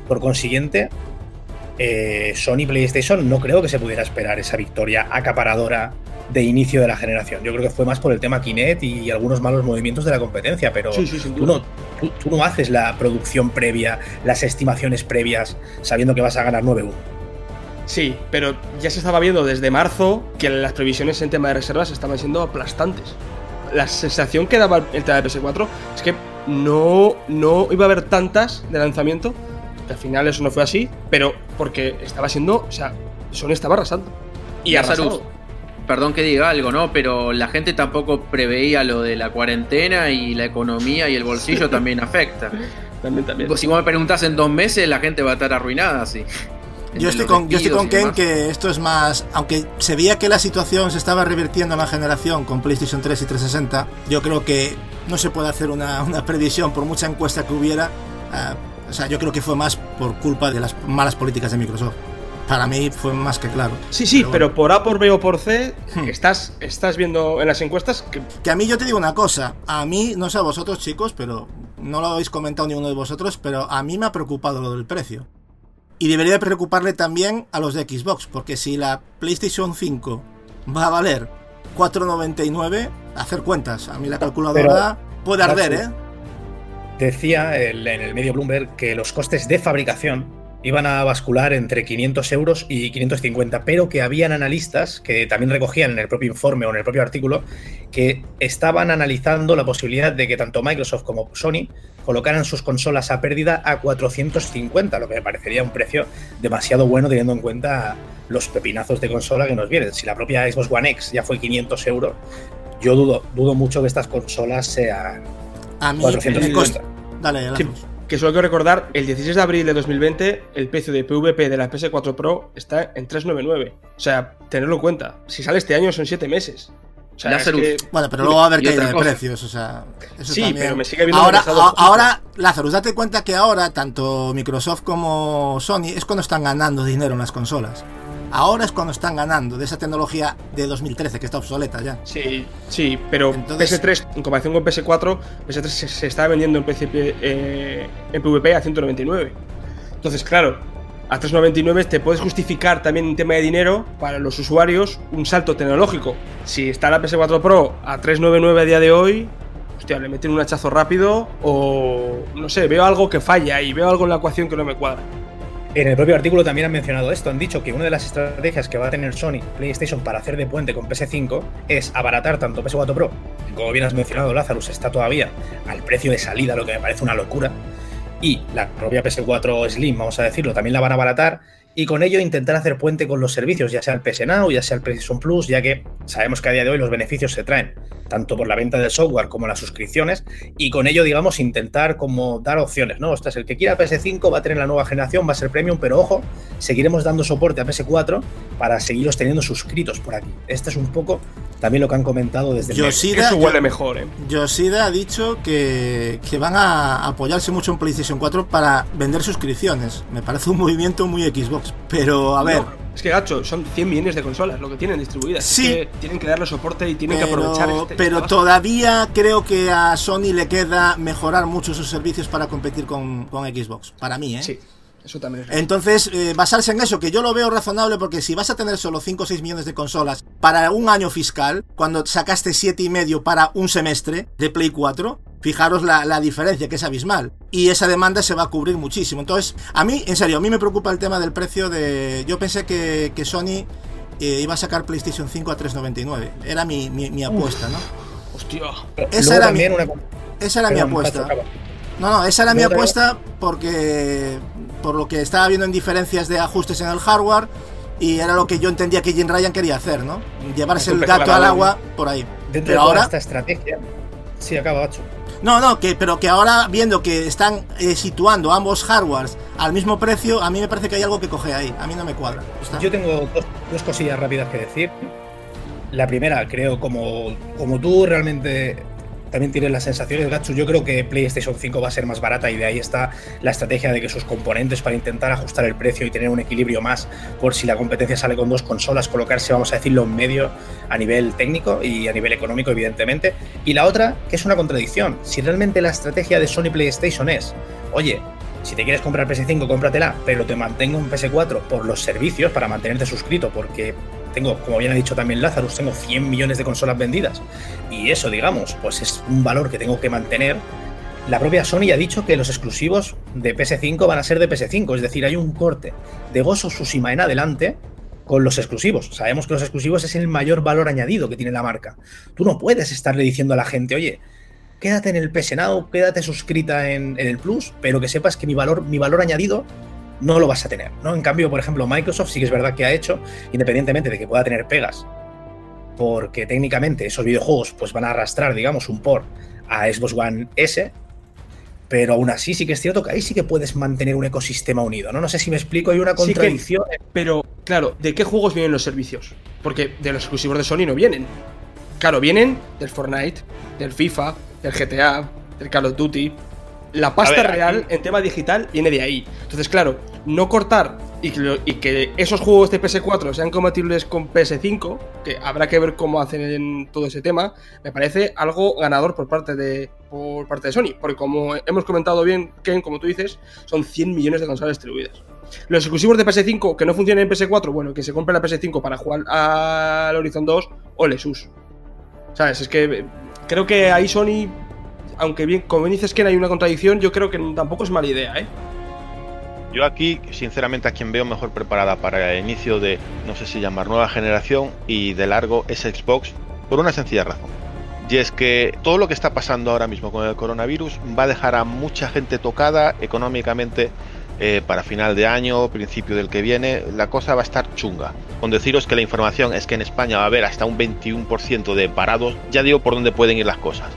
Por consiguiente, eh, Sony PlayStation no creo que se pudiera esperar esa victoria acaparadora de inicio de la generación. Yo creo que fue más por el tema Kinect y algunos malos movimientos de la competencia, pero Sí, sí, sin tú, no, tú- tú no haces la producción previa, las estimaciones previas, sabiendo que vas a ganar 9-1. Sí, pero ya se estaba viendo desde marzo que las previsiones en tema de reservas estaban siendo aplastantes. La sensación que daba el tema de PS4 es que no, no iba a haber tantas de lanzamiento, que al final eso no fue así, pero porque estaba siendo, o sea, Sony estaba arrasando. Y arrasado. perdón que diga algo, ¿no? Pero la gente tampoco preveía lo de la cuarentena y la economía y el bolsillo también afecta. También, también. Si vos me preguntás en dos meses, la gente va a estar arruinada, sí. Yo estoy, con, yo estoy con Ken que esto es más. Aunque se veía que la situación se estaba revirtiendo en la generación con PlayStation 3 y 360, yo creo que no se puede hacer una, una previsión por mucha encuesta que hubiera. ah, o sea, yo creo que fue más por culpa de las malas políticas de Microsoft. Para mí fue más que claro. Sí, sí, Pero pero, bueno. por A, por B o por C, Hmm. estás, estás viendo en las encuestas que Que a mí yo te digo una cosa, a mí, no sé a vosotros chicos, pero no lo habéis comentado ni uno de vosotros, pero a mí me ha preocupado lo del precio. Y debería de preocuparle también a los de Xbox, porque si la PlayStation 5 va a valer 4.99, hacer cuentas, a mí la calculadora puede arder, ¿eh? Decía el- en el medio Bloomberg que los costes de fabricación iban a bascular entre 500 euros y 550, pero que habían analistas que también recogían en el propio informe o en el propio artículo que estaban analizando la posibilidad de que tanto Microsoft como Sony colocaran sus consolas a pérdida a 450, lo que me parecería un precio demasiado bueno teniendo en cuenta los pepinazos de consola que nos vienen. Si la propia Xbox One X ya fue 500 euros, yo dudo, dudo mucho que estas consolas sean A mí 450. Dale, Sí, Lazarus. Que solo quiero recordar, el 16 de abril de 2020, el precio de PVP de la PS4 Pro está en 399. O sea, tenerlo en cuenta. Si sale este año son 7 meses. O sea, es Lazarus. que- Bueno, pero luego va a caída otra de precios, o sea, eso Sí, también. pero me sigue viendo ahora, a- ahora, Lazarus, date cuenta que ahora tanto Microsoft como Sony es cuando están ganando dinero en las consolas. Ahora es cuando están ganando de esa tecnología de 2013 que está obsoleta ya. Sí, sí, pero Entonces- PS3, en comparación con PS4, PS3 se, se está vendiendo en, PCP, eh, en PvP a 199. Entonces, claro, a 399 te puedes justificar también en tema de dinero para los usuarios un salto tecnológico. Si está la PS4 Pro a 399 a día de hoy, hostia, le meten un hachazo rápido o no sé, veo algo que falla y veo algo en la ecuación que no me cuadra. En el propio artículo también han mencionado esto. Han dicho que una de las estrategias que va a tener Sony PlayStation para hacer de puente con PS5 es abaratar tanto PS4 Pro, como bien has mencionado, Lazarus está todavía al precio de salida, lo que me parece una locura. Y la propia PS4 Slim, vamos a decirlo, también la van a abaratar. Y con ello intentar hacer puente con los servicios, ya sea el PS Now, ya sea el PlayStation Plus, ya que sabemos que a día de hoy los beneficios se traen tanto por la venta del software como las suscripciones, y con ello, digamos, intentar como dar opciones, ¿no? Ostras, el que quiera PS5 va a tener la nueva generación, va a ser premium, pero ojo, seguiremos dando soporte a PS4 para seguirlos teniendo suscritos por aquí. Este es un poco también lo que han comentado desde. Yoshida, Eso huele mejor, ¿eh? Yoshida ha dicho que, que van a apoyarse mucho en PlayStation 4 para vender suscripciones. Me parece un movimiento muy Xbox. Pero, a ver, No, es que, gacho, son 100 millones de consolas lo que tienen distribuidas. Sí. Es que tienen que darle soporte y tienen que aprovechar este. pero todavía creo que a Sony le queda mejorar mucho sus servicios para competir con, con Xbox. Para mí, ¿eh? Sí, eso también es. Entonces, eh, basarse en eso, que yo lo veo razonable porque si vas a tener solo 5 o 6 millones de consolas para un año fiscal, cuando sacaste siete y medio para un semestre de Play 4, fijaros la, la diferencia, que es abismal. Y esa demanda se va a cubrir muchísimo. Entonces, a mí, en serio, a mí me preocupa el tema del precio de... Yo pensé que, que Sony eh, iba a sacar PlayStation 5 a 3.99. Era mi, mi, mi apuesta, ¿no? Hostia. Esa era mi- una... Esa era mi apuesta. No, no, esa era mi apuesta porque por lo que estaba viendo en diferencias de ajustes en el hardware y era lo que yo entendía que Jim Ryan quería hacer, ¿no? Llevarse el gato al agua por ahí. Dentro Pero de toda ahora, esta estrategia... Sí, acaba, Bacho. No, no, que pero que ahora viendo que están eh, situando ambos hardwares al mismo precio, a mí me parece que hay algo que coge ahí. A mí no me cuadra. Yo tengo dos, dos cosillas rápidas que decir. La primera, creo, como, como tú realmente también tienes las sensaciones, Gatsu, yo creo que PlayStation 5 va a ser más barata y de ahí está la estrategia de que sus componentes para intentar ajustar el precio y tener un equilibrio más por si la competencia sale con dos consolas, colocarse, vamos a decirlo, en medio a nivel técnico y a nivel económico, evidentemente. Y la otra, que es una contradicción. Si realmente la estrategia de Sony PlayStation es, oye, si te quieres comprar PS5, cómpratela, pero te mantengo en PS4 por los servicios para mantenerte suscrito, porque tengo, como bien ha dicho también Lazarus, tengo 100 millones de consolas vendidas. Y eso, digamos, pues es un valor que tengo que mantener. La propia Sony ha dicho que los exclusivos de PS5 van a ser de PS5, es decir, hay un corte de of Tsushima en adelante con los exclusivos. Sabemos que los exclusivos es el mayor valor añadido que tiene la marca. Tú no puedes estarle diciendo a la gente, oye, quédate en el PS Now, quédate suscrita en, en el Plus, pero que sepas que mi valor, mi valor añadido no lo vas a tener. ¿no? En cambio, por ejemplo, Microsoft sí que es verdad que ha hecho, independientemente de que pueda tener pegas, porque técnicamente esos videojuegos pues, van a arrastrar, digamos, un port a Xbox One S, pero aún así sí que es cierto que ahí sí que puedes mantener un ecosistema unido. No, no sé si me explico, hay una Sí que- contradicción. Pero, claro, ¿de qué juegos vienen los servicios? Porque de los exclusivos de Sony no vienen. Claro, vienen del Fortnite, del FIFA, del GTA, del Call of Duty. La pasta ver, real en tema digital viene de ahí. Entonces, claro, no cortar y que, lo- y que esos juegos de PS4 sean compatibles con PS5, que habrá que ver cómo hacen en todo ese tema, me parece algo ganador por parte de, por parte de Sony. Porque como hemos comentado bien, Ken, como tú dices, son 100 millones de consolas distribuidas. Los exclusivos de PS5 que no funcionan en PS4, bueno, que se compre la PS5 para jugar al Horizon 2 o Lesus. ¿Sabes? Es que eh, creo que ahí Sony, aunque bien, como bien dices que hay una contradicción, yo creo que tampoco es mala idea, ¿eh? Yo aquí, sinceramente, a quien veo mejor preparada para el inicio de, no sé si llamar nueva generación y de largo, es Xbox, por una sencilla razón. Y es que todo lo que está pasando ahora mismo con el coronavirus va a dejar a mucha gente tocada económicamente eh, para final de año, principio del que viene. La cosa va a estar chunga. Con deciros que la información es que en España va a haber hasta un 21% de parados, ya digo por dónde pueden ir las cosas.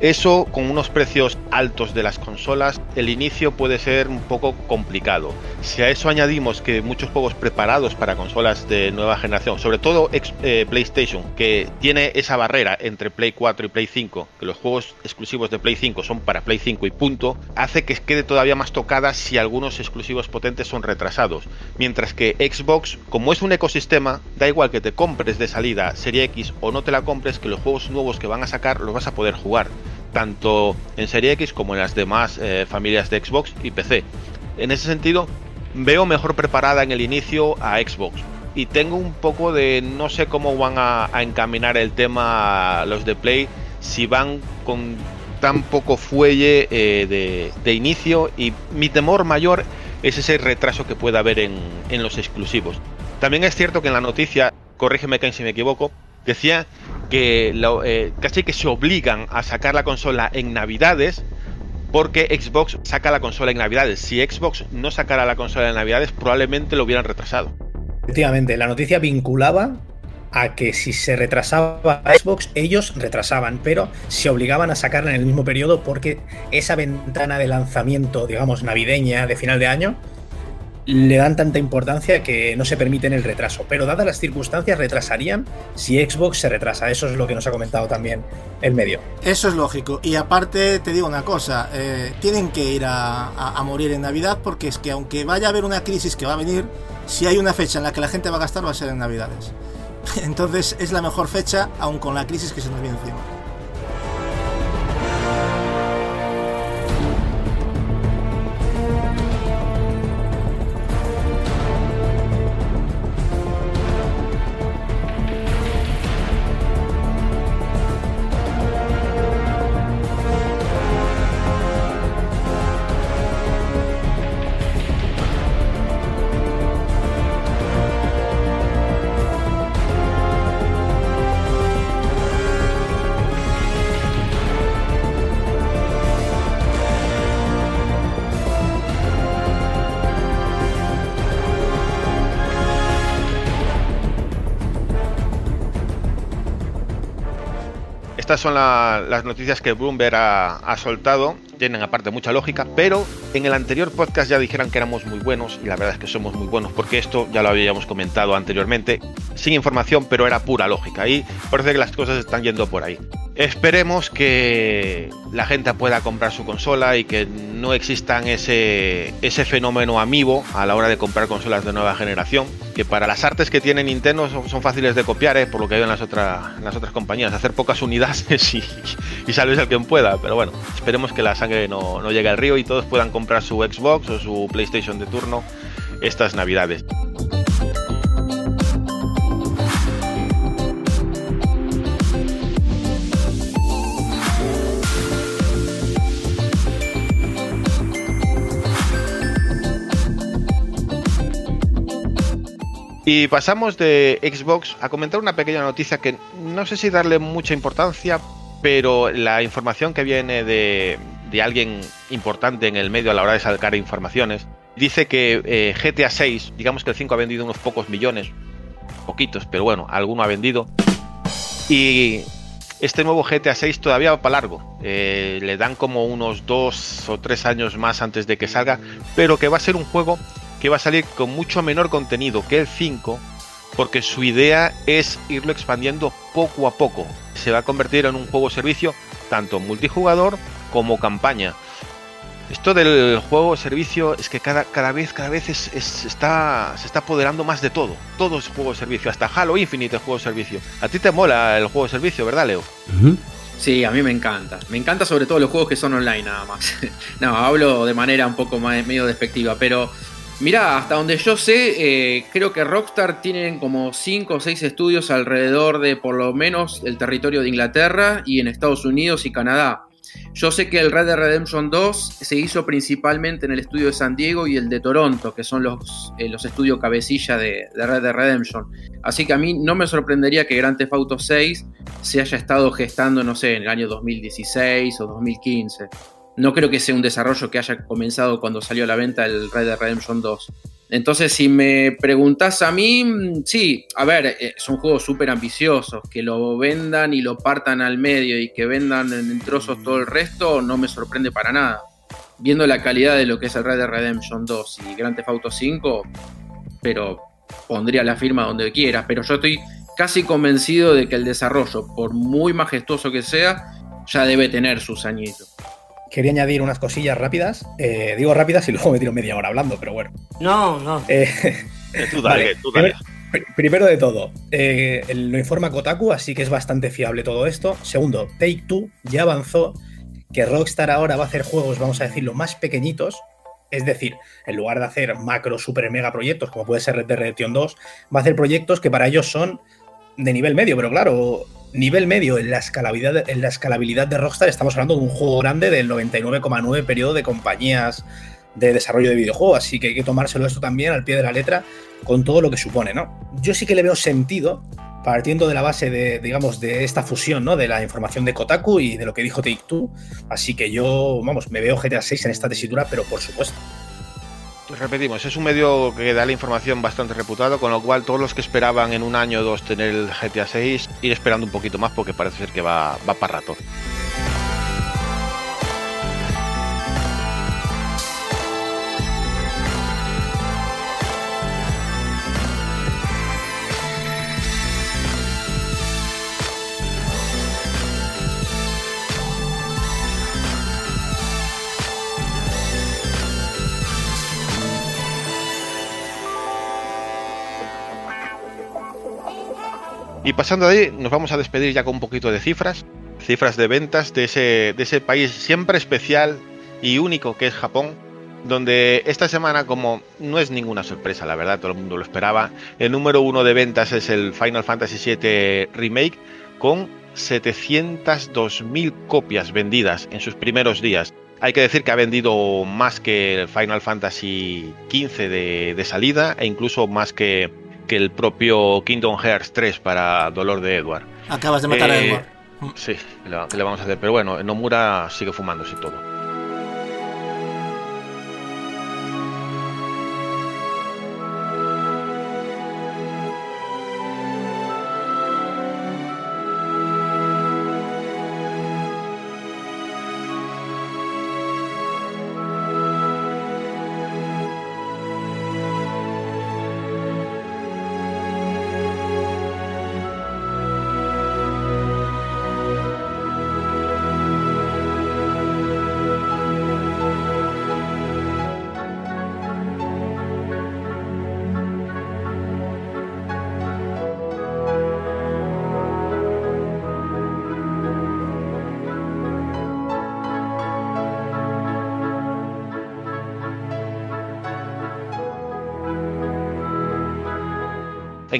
Eso con unos precios altos de las consolas, el inicio puede ser un poco complicado. Si a eso añadimos que muchos juegos preparados para consolas de nueva generación, sobre todo eh, PlayStation, que tiene esa barrera entre Play 4 y Play 5, que los juegos exclusivos de Play 5 son para Play 5 y punto, hace que quede todavía más tocada si algunos exclusivos potentes son retrasados. Mientras que Xbox, como es un ecosistema, da igual que te compres de salida Serie X o no te la compres, que los juegos nuevos que van a sacar los vas a poder jugar tanto en Serie X como en las demás eh, familias de Xbox y PC. En ese sentido, veo mejor preparada en el inicio a Xbox. Y tengo un poco de no sé cómo van a, encaminar el tema los de Play, si van con tan poco fuelle eh, de, de inicio y mi temor mayor es ese retraso que pueda haber en, en los exclusivos. También es cierto que en la noticia, corrígeme Ken si me equivoco, decía que eh, casi que se obligan a sacar la consola en navidades porque Xbox saca la consola en navidades. Si Xbox no sacara la consola en navidades probablemente lo hubieran retrasado. Efectivamente, la noticia vinculaba a que si se retrasaba Xbox, ellos retrasaban, pero se obligaban a sacarla en el mismo periodo porque esa ventana de lanzamiento, digamos, navideña de final de año, le dan tanta importancia que no se permiten el retraso. Pero dadas las circunstancias, retrasarían si Xbox se retrasa. Eso es lo que nos ha comentado también el medio. Eso es lógico. Y aparte, te digo una cosa, eh, tienen que ir a, a- a morir en Navidad porque es que aunque vaya a haber una crisis que va a venir, si hay una fecha en la que la gente va a gastar va a ser en Navidades. Entonces es la mejor fecha, aun con la crisis que se nos viene encima. Son la- las noticias que Bloomberg ha soltado tienen aparte mucha lógica, pero en el anterior podcast ya dijeron que éramos muy buenos y la verdad es que somos muy buenos porque esto ya lo habíamos comentado anteriormente, sin información, pero era pura lógica y parece que las cosas están yendo por ahí. Esperemos que la gente pueda comprar su consola y que no existan ese, ese fenómeno amigo a la hora de comprar consolas de nueva generación, que para las artes que tiene Nintendo son, fáciles de copiar, ¿eh? por lo que hay en las, otras las otras compañías, hacer pocas unidades y, y salves al quien pueda, pero bueno, esperemos que la no, no llegue al río y todos puedan comprar su Xbox o su PlayStation de turno estas navidades. Y pasamos de Xbox a comentar una pequeña noticia que no sé si darle mucha importancia, pero la información que viene de, alguien importante en el medio a la hora de sacar informaciones, dice que eh, GTA 6, digamos que el 5 ha vendido unos pocos millones, poquitos, pero bueno, alguno ha vendido. Y este nuevo GTA 6 todavía va para largo. Eh, le dan como unos dos o tres años más antes de que salga, pero que va a ser un juego que va a salir con mucho menor contenido que el 5, porque su idea es irlo expandiendo poco a poco. Se va a convertir en un juego servicio tanto multijugador como campaña. Esto del juego servicio es que cada, cada vez, cada vez está, se está apoderando más de todo. Todo es juego servicio, hasta Halo Infinite es juego servicio. A ti te mola el juego servicio, ¿verdad, Leo? Sí, a mí me encanta. Me encanta sobre todo los juegos que son online nada más. no, hablo de manera un poco más medio despectiva, pero Mirá, hasta donde yo sé, eh, creo que Rockstar tienen como 5 o 6 estudios alrededor de por lo menos el territorio de Inglaterra y en Estados Unidos y Canadá. Yo sé que el Red Dead Redemption 2 se hizo principalmente en el estudio de San Diego y el de Toronto, que son los, eh, los estudios cabecilla de, Red Dead Redemption. Así que a mí no me sorprendería que Grand Theft Auto 6 se haya estado gestando, no sé, en el año 2016 o 2015. No creo que sea un desarrollo que haya comenzado cuando salió a la venta el Red Dead Redemption 2. Entonces, si me preguntas a mí, mm, sí, a ver, eh, son juegos súper ambiciosos. Que lo vendan y lo partan al medio y que vendan en trozos todo el resto, no me sorprende para nada. Viendo la calidad de lo que es el Red Dead Redemption 2 y Grand Theft Auto 5, pero pondría la firma donde quiera. Pero yo estoy casi convencido de que el desarrollo, por muy majestuoso que sea, ya debe tener sus añitos quería añadir unas cosillas rápidas. Eh, digo rápidas y luego me tiro media hora hablando, pero bueno. No, no. Eh, tú dale, tú dale. Primero, de todo, eh, lo informa Kotaku, así que es bastante fiable todo esto. Segundo, Take Two ya avanzó que Rockstar ahora va a hacer juegos, vamos a decirlo, más pequeñitos. Es decir, en lugar de hacer macro, super, mega proyectos, como puede ser Red Dead Redemption 2, va a hacer proyectos que para ellos son de nivel medio, pero claro, nivel medio en la escalabilidad, en la escalabilidad de Rockstar, estamos hablando de un juego grande del 99,9 periodo de compañías de desarrollo de videojuegos, así que hay que tomárselo esto también al pie de la letra con todo lo que supone, ¿no? Yo sí que le veo sentido partiendo de la base de, digamos, de esta fusión, ¿no? De la información de Kotaku y de lo que dijo Take Two, así que yo, vamos, me veo GTA 6 en esta tesitura, pero por supuesto repetimos, es un medio que da la información bastante reputado, con lo cual todos los que esperaban en un año o dos tener el GTA 6, ir esperando un poquito más porque parece ser que va, va para rato. Y pasando de ahí, nos vamos a despedir ya con un poquito de cifras, cifras de ventas de ese, de ese país siempre especial y único que es Japón, donde esta semana, como no es ninguna sorpresa, la verdad, todo el mundo lo esperaba, el número uno de ventas es el Final Fantasy VII Remake, con 702.000 copias vendidas en sus primeros días. Hay que decir que ha vendido más que el Final Fantasy XV de, de salida e incluso más que que el propio Kingdom Hearts 3 para Dolor de Edward. Acabas de matar a eh, Edward. Sí, ¿qué le vamos a hacer? Pero bueno, Nomura sigue fumándose todo.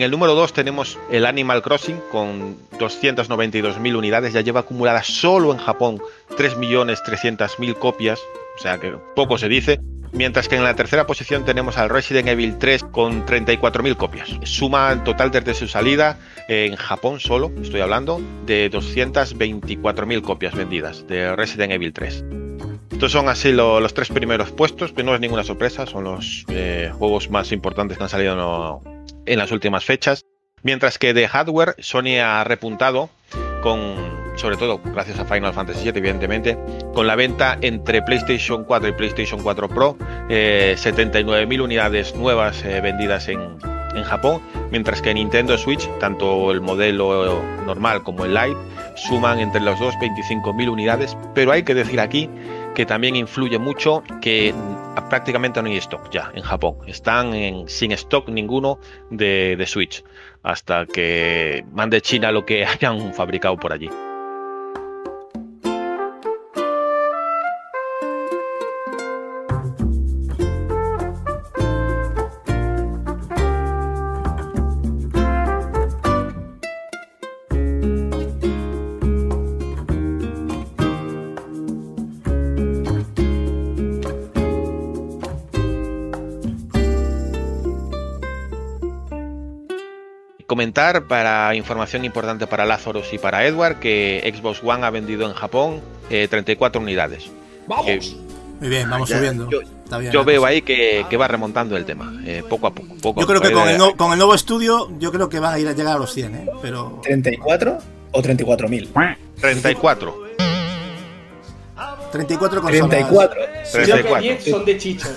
En el número 2 tenemos el Animal Crossing con 292.000 unidades, ya lleva acumuladas solo en Japón 3.300.000 copias, o sea que poco se dice. Mientras que en la tercera posición tenemos al Resident Evil 3 con 34.000 copias. Suma en total desde su salida en Japón solo, estoy hablando, de 224.000 copias vendidas de Resident Evil 3. Estos son así lo, los tres primeros puestos, que no es ninguna sorpresa, son los eh, juegos más importantes que han salido en las últimas fechas. Mientras que de hardware, Sony ha repuntado con, sobre todo gracias a Final Fantasy VII, evidentemente, con la venta entre PlayStation 4 y PlayStation 4 Pro, eh, 79.000 unidades nuevas eh, vendidas en, en Japón, mientras que Nintendo Switch, tanto el modelo normal como el Lite, suman entre los dos 25.000 unidades, pero hay que decir aquí que también influye mucho que prácticamente no hay stock ya en Japón. Están en, sin stock ninguno de, de Switch hasta que mande China lo que hayan fabricado por allí. Comentar para información importante para Lazarus y para Edward que Xbox One ha vendido en Japón eh, 34 unidades. ¡Vamos! Que, Muy bien, vamos ya, subiendo. Yo, Está bien, yo la veo ahí que, que va remontando el tema, eh, poco a poco. poco Yo a creo poco. que con Eh, el, no- con el nuevo estudio, yo creo que van a ir a llegar a los 100, ¿eh? Pero. ¿34 o 34.000? 34. 34 consolas. 34. Creo que 34. 10 son de Chicho.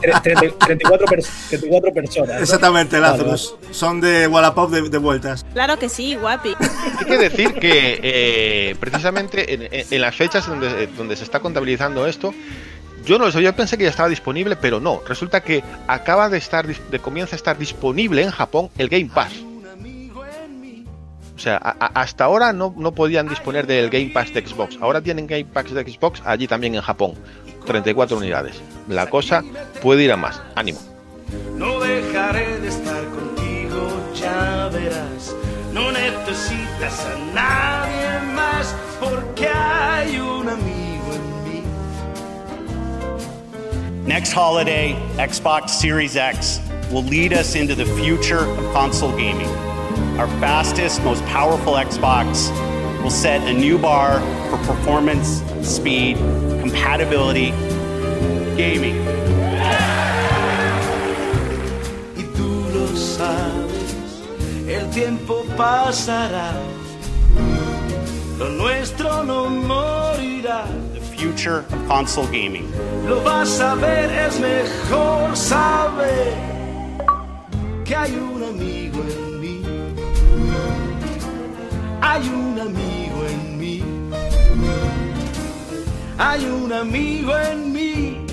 Tre- treinta- 34, pers- 34 personas. ¿no? Exactamente, Vale, Lazarus. Son de Wallapop de, de vueltas. Claro que sí, guapi. Hay que decir que eh, precisamente en, en- en las fechas donde, donde se está contabilizando esto, yo no lo sé, yo pensé que ya estaba disponible, pero no. Resulta que acaba de estar, de comienza a estar disponible en Japón el Game Pass. O sea, a- a- hasta ahora no, no podían disponer del Game Pass de Xbox. Ahora tienen Game Pass de Xbox allí también en Japón. 34 unidades. La cosa puede ir a más. Ánimo. No dejaré de estar contigo, ya verás. No necesitas a nadie más porque hay un amigo en mí. Next holiday, Xbox Series X will lead us into the future of console gaming. Our fastest, most powerful Xbox will set a new bar for performance, speed, compatibility, gaming. Y tú lo sabes, el tiempo pasará. Lo nuestro no morirá. The future of console gaming. Lo vas a ver, es mejor saber que hay un amigo Hay un amigo en mí. Hay un amigo en mí.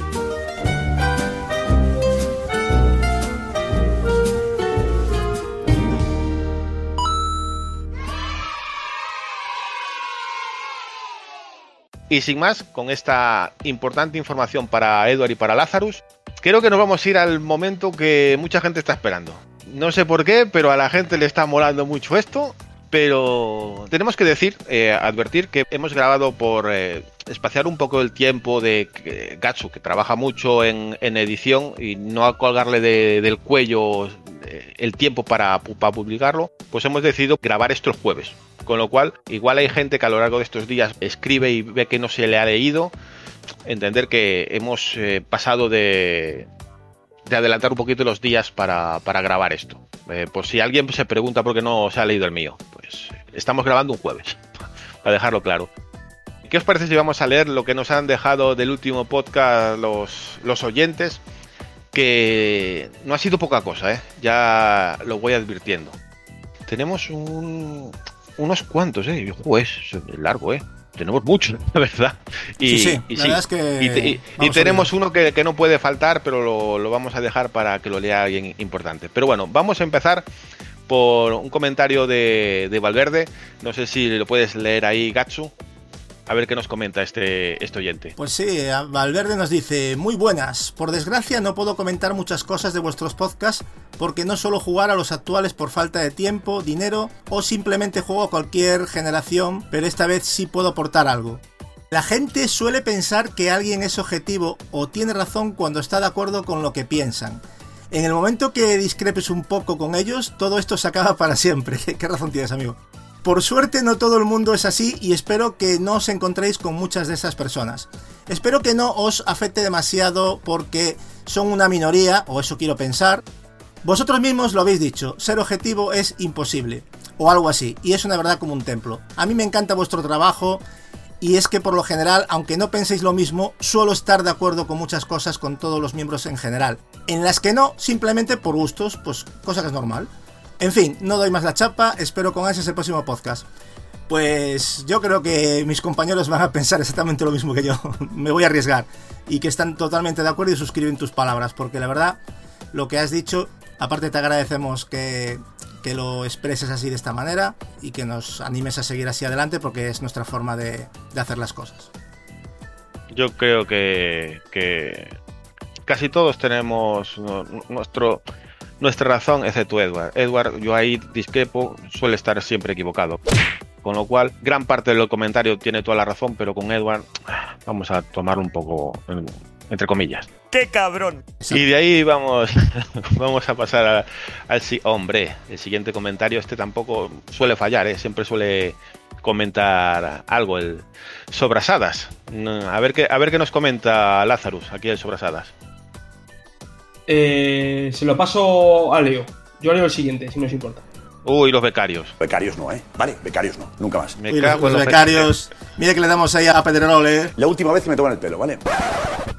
Y sin más, con esta importante información para Edward y para Lazarus, creo que nos vamos a ir al momento que mucha gente está esperando. No sé por qué, pero a la gente le está molando mucho esto. Pero tenemos que decir, eh, advertir que hemos grabado por eh, espaciar un poco el tiempo de que- Gatsu, que trabaja mucho en, en edición, y no a colgarle de- del cuello eh, el tiempo para, para publicarlo, pues hemos decidido grabar estos jueves. Con lo cual, igual hay gente que a lo largo de estos días escribe y ve que no se le ha leído. Entender que hemos eh, pasado de, de adelantar un poquito los días para, para grabar esto. Eh, por si alguien se pregunta por qué no se ha leído el mío, pues estamos grabando un jueves, para dejarlo claro. ¿Qué os parece si vamos a leer lo que nos han dejado del último podcast los, los oyentes? Que no ha sido poca cosa, ¿eh? ya lo voy advirtiendo. Tenemos un- unos cuantos, ¿eh? Pues largo, ¿eh? Tenemos muchos, la verdad. Y, Sí, sí, y la verdad es que y tenemos uno que, que no puede faltar, pero lo, lo vamos a dejar para que lo lea alguien importante. Pero bueno, vamos a empezar por un comentario de, de Valverde. No sé si lo puedes leer ahí, Gatsu. A ver qué nos comenta este, este oyente. Pues sí, Valverde nos dice, muy buenas. Por desgracia no puedo comentar muchas cosas de vuestros podcasts porque no suelo jugar a los actuales por falta de tiempo, dinero o simplemente juego a cualquier generación, pero esta vez sí puedo aportar algo. La gente suele pensar que alguien es objetivo o tiene razón cuando está de acuerdo con lo que piensan. En el momento que discrepes un poco con ellos, todo esto se acaba para siempre. ¿Qué razón tienes, amigo? Por suerte no todo el mundo es así y espero que no os encontréis con muchas de esas personas. Espero que no os afecte demasiado porque son una minoría, o eso quiero pensar. Vosotros mismos lo habéis dicho, ser objetivo es imposible, o algo así, y es una verdad como un templo. A mí me encanta vuestro trabajo y es que por lo general, aunque no penséis lo mismo, suelo estar de acuerdo con muchas cosas con todos los miembros en general. En las que no, simplemente por gustos, pues cosa que es normal. En fin, no doy más la chapa, espero con ansias el próximo podcast. Pues yo creo que mis compañeros van a pensar exactamente lo mismo que yo. Me voy a arriesgar. Y que están totalmente de acuerdo y suscriben tus palabras. Porque la verdad, lo que has dicho, aparte te agradecemos que, que lo expreses así de esta manera y que nos animes a seguir así adelante porque es nuestra forma de, de hacer las cosas. Yo creo que, que casi todos tenemos nuestro nuestra razón, excepto Edward. Edward, yo ahí discrepo, suele estar siempre equivocado. Con lo cual, gran parte del comentario tiene toda la razón, pero con Edward vamos a tomarlo un poco entre comillas. ¡Qué cabrón! Y de ahí vamos, vamos a pasar al sí, hombre. El siguiente comentario, este tampoco suele fallar, ¿eh? siempre suele comentar algo, el Sobrasadas. A ver qué, a ver qué nos comenta Lazarus aquí el Sobrasadas. Eh, se lo paso a Leo. Yo leo el siguiente, si no os importa. Uy, los becarios. Becarios no, ¿eh? Vale, becarios no, nunca más. Me Uy, los, los becarios. Mira que le damos ahí a Pedrerol, ¿eh? La última vez que me toman el pelo, ¿vale?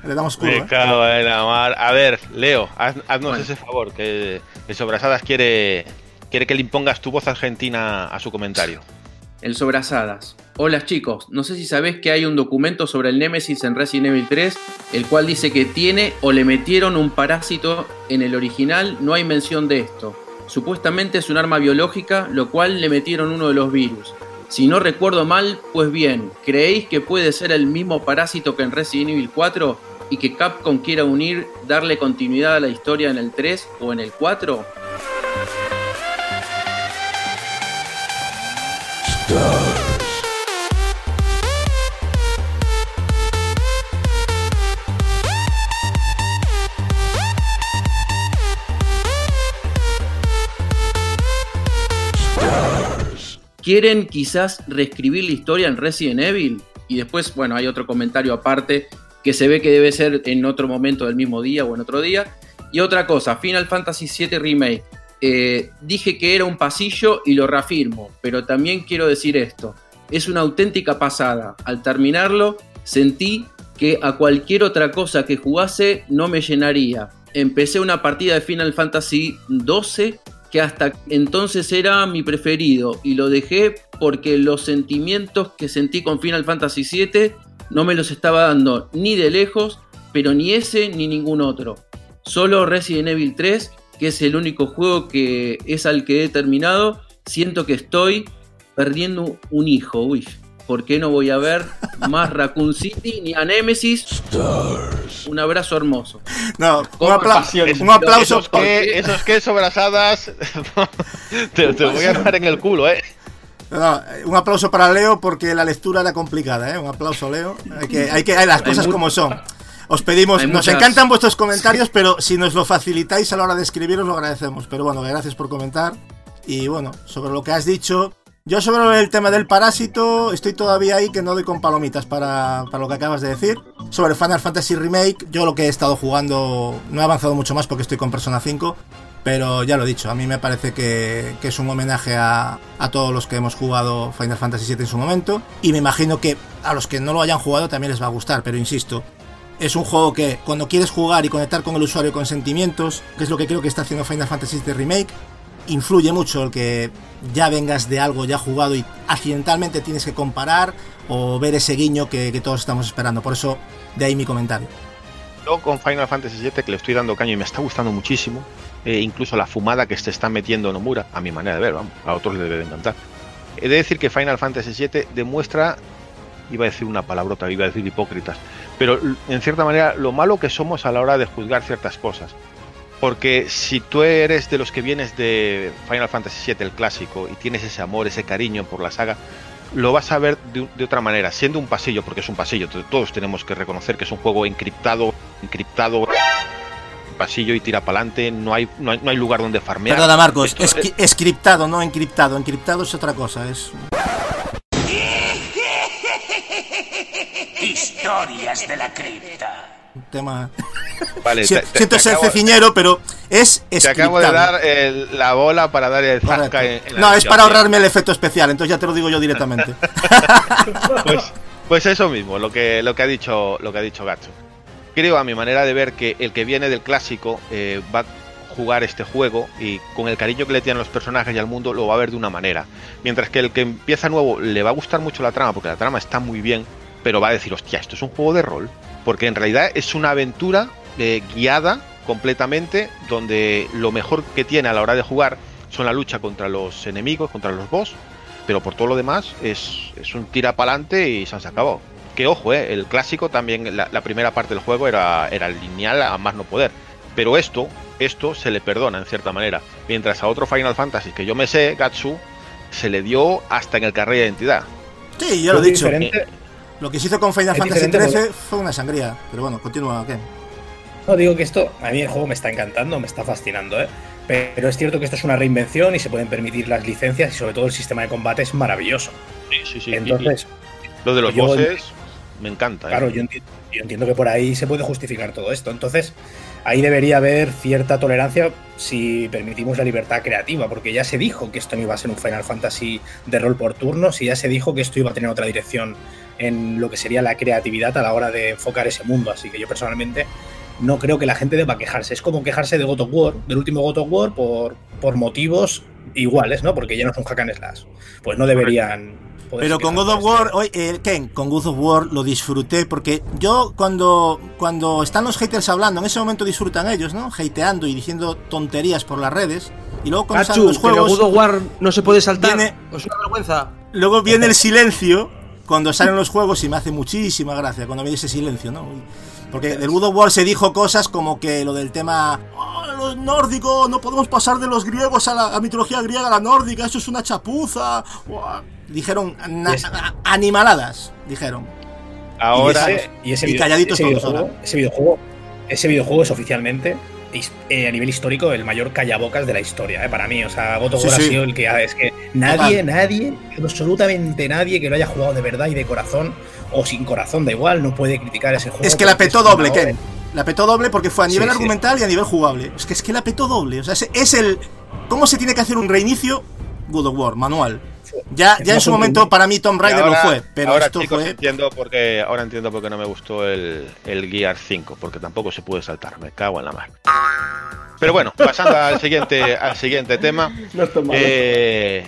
Le damos culo, Me ¿eh? cago en la mar. A ver, Leo, haz, haznos bueno. ese favor, que el Sobrasadas quiere, quiere que le impongas tu voz argentina a su comentario. El Sobrasadas. Hola chicos, no sé si sabés que hay un documento sobre el Nemesis en Resident Evil 3, el cual dice que tiene o le metieron un parásito en el original, no hay mención de esto. Supuestamente es un arma biológica, lo cual le metieron uno de los virus. Si no recuerdo mal, pues bien, ¿creéis que puede ser el mismo parásito que en Resident Evil 4 y que Capcom quiera unir, darle continuidad a la historia en el 3 o en el 4? Quieren quizás reescribir la historia en Resident Evil. Y después, bueno, hay otro comentario aparte que se ve que debe ser en otro momento del mismo día o en otro día. Y otra cosa, Final Fantasy VII Remake. Eh, dije que era un pasillo y lo reafirmo, pero también quiero decir esto. Es una auténtica pasada. Al terminarlo, sentí que a cualquier otra cosa que jugase no me llenaría. Empecé una partida de Final Fantasy XII que hasta entonces era mi preferido y lo dejé porque los sentimientos que sentí con Final Fantasy VII no me los estaba dando ni de lejos, pero ni ese ni ningún otro. Solo Resident Evil 3, que es el único juego que es al que he terminado, siento que estoy perdiendo un hijo. Uy, ¿por qué no voy a ver más Raccoon City ni a Nemesis? Stars. Un abrazo hermoso. No, un, apla un aplauso. Esos que, esos que sobrasadas te, te voy a dar en el culo, eh. No, un aplauso para Leo porque la lectura era complicada, ¿eh? Un aplauso, Leo. Hay que, hay que, hay las cosas como son. Os pedimos, nos encantan vuestros comentarios, pero si nos lo facilitáis a la hora de escribiros lo agradecemos. Pero bueno, gracias por comentar. Y bueno, sobre lo que has dicho, yo sobre el tema del parásito estoy todavía ahí que no doy con palomitas para, para, lo que acabas de decir. Sobre Final Fantasy Remake, yo lo que he estado jugando no he avanzado mucho más porque estoy con Persona 5. Pero ya lo he dicho, a mí me parece que, que es un homenaje a, a, todos los que hemos jugado Final Fantasy VII en su momento. Y me imagino que a los que no lo hayan jugado también les va a gustar, pero insisto, es un juego que cuando quieres jugar y conectar con el usuario con sentimientos, que es lo que creo que está haciendo Final Fantasy VII Remake, influye mucho el que ya vengas de algo ya jugado y accidentalmente tienes que comparar o ver ese guiño que, que todos estamos esperando. Por eso, de ahí mi comentario. Yo con Final Fantasy VII que le estoy dando caño y me está gustando muchísimo, eh, incluso la fumada que se está metiendo Nomura, a mi manera de ver, vamos, a otros les debe de encantar. He de decir que Final Fantasy VII demuestra, iba a decir una palabrota, iba a decir hipócritas, pero en cierta manera lo malo que somos a la hora de juzgar ciertas cosas. Porque si tú eres de los que vienes de Final Fantasy VII, el clásico, y tienes ese amor, ese cariño por la saga, lo vas a ver de, de otra manera, siendo un pasillo, porque es un pasillo, todos tenemos que reconocer que es un juego encriptado, encriptado, pasillo y tira para adelante, no hay, no, hay, no hay lugar donde farmear. Perdona, Marcos, es es- escriptado, no encriptado. Encriptado es otra cosa, es Historias de la cripta. un tema. Vale, Si- te- te- siento te ser acabo- ceciñero, pero es Te acabo de dar el- la bola para dar el Correcto. zasca en, en la No, es para ahorrarme el efecto especial, entonces ya te lo digo yo directamente. Pues, pues eso mismo, lo que, lo que ha dicho, lo que ha dicho Gacho. Creo a mi manera de ver que el que viene del clásico eh, va a jugar este juego y con el cariño que le tienen los personajes y al mundo lo va a ver de una manera. Mientras que el que empieza nuevo le va a gustar mucho la trama porque la trama está muy bien, pero va a decir, hostia, esto es un juego de rol. Porque en realidad es una aventura eh, guiada completamente donde lo mejor que tiene a la hora de jugar son la lucha contra los enemigos, contra los boss, pero por todo lo demás es, es un tira para adelante y se han acabado. Que ojo, eh, el clásico también, la, la primera parte del juego era, era lineal a más no poder. Pero esto, esto se le perdona en cierta manera. Mientras a otro Final Fantasy que yo me sé, Gatsu, se le dio hasta en el carril de identidad. Sí, ya lo he dicho. diferente. Lo que se hizo con Final Es Fantasy XIII fue una sangría. Pero bueno, continúa, ¿qué? No digo que esto, a mí el juego me está encantando, me está fascinando, ¿eh? Pero es cierto que esto es una reinvención y se pueden permitir las licencias y sobre todo el sistema de combate es maravilloso. Sí, sí, sí. Entonces, lo de los bosses me encanta. eh. claro, yo entiendo, yo entiendo que por ahí se puede justificar todo esto. Entonces, ahí debería haber cierta tolerancia si permitimos la libertad creativa, porque ya se dijo que esto no iba a ser un Final Fantasy de rol por turnos y ya se dijo que esto iba a tener otra dirección en lo que sería la creatividad a la hora de enfocar ese mundo. Así que yo personalmente no creo que la gente deba quejarse. Es como quejarse de God of War, del último God of War, por, por motivos iguales, ¿no? Porque ya no es un hack and slash. Pues no deberían. Pero con God of por War, oye, eh, Ken, con God of War lo disfruté porque yo cuando, cuando están los haters hablando, en ese momento disfrutan ellos, ¿no? Hateando y diciendo tonterías por las redes. Y luego cuando salen Gachu, los juegos, God of War no se puede saltar. Viene- Es una vergüenza. luego viene el silencio cuando salen los juegos y me hace muchísima gracia cuando viene ese silencio, ¿no? Porque del God of War se dijo cosas como que lo del tema "Ah, los nórdicos, no podemos pasar de los griegos a la a mitología griega a la nórdica, eso es una chapuza. Dijeron na- animaladas, dijeron. Ahora, y ese, y ese y video- calladitos ese todos videojuego, ahora. ese videojuego, ese videojuego es oficialmente eh, a nivel histórico el mayor callabocas de la historia, eh, para mí. O sea, God of Sí, War sí. ha sido el que es que nadie, nadie, absolutamente nadie que lo haya jugado de verdad y de corazón o sin corazón, da igual, no puede criticar ese juego. Es que la petó doble. Ken. La petó doble porque fue a nivel sí. argumental y a nivel jugable. Es que es que la petó doble. O sea, es, es el. ¿Cómo se tiene que hacer un reinicio? God of War, manual. Ya, ya en su momento para mí Tomb y Raider ahora- lo fue, pero ahora, esto chicos, fue. entiendo por qué, ahora entiendo por qué no me gustó el, el Gear 5, porque tampoco se puede saltar, me cago en la mar. Pero bueno, pasando al siguiente, al siguiente tema. No. Eh,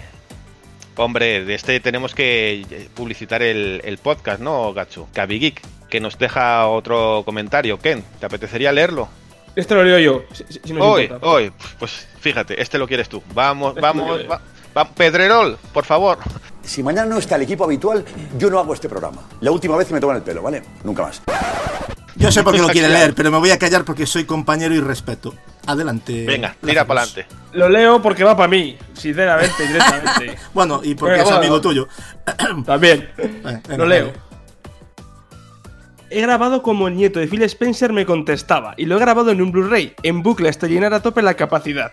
hombre, de este tenemos que publicitar el, el podcast, ¿no, Gacho? Gabi Geek, que nos deja otro comentario. Ken, ¿te apetecería leerlo? Este lo leo yo. Si, si- Hoy, importa. hoy, pues fíjate, este lo quieres tú. Vamos, Este vamos, va- va- Pedrerol, por favor. Si mañana no está el equipo habitual, yo no hago este programa. La última vez que me toman el pelo, ¿vale? Nunca más. Yo sé por qué lo quiere leer, pero me voy a callar porque soy compañero y respeto. Adelante. Venga, tira para adelante. Lo leo porque va para mí, sinceramente, directamente. Bueno, y porque Venga, es amigo tuyo. También. Venga, Lo vale. leo. He grabado como el nieto de Phil Spencer me contestaba y lo he grabado en un Blu-ray, en bucle hasta llenar a tope la capacidad.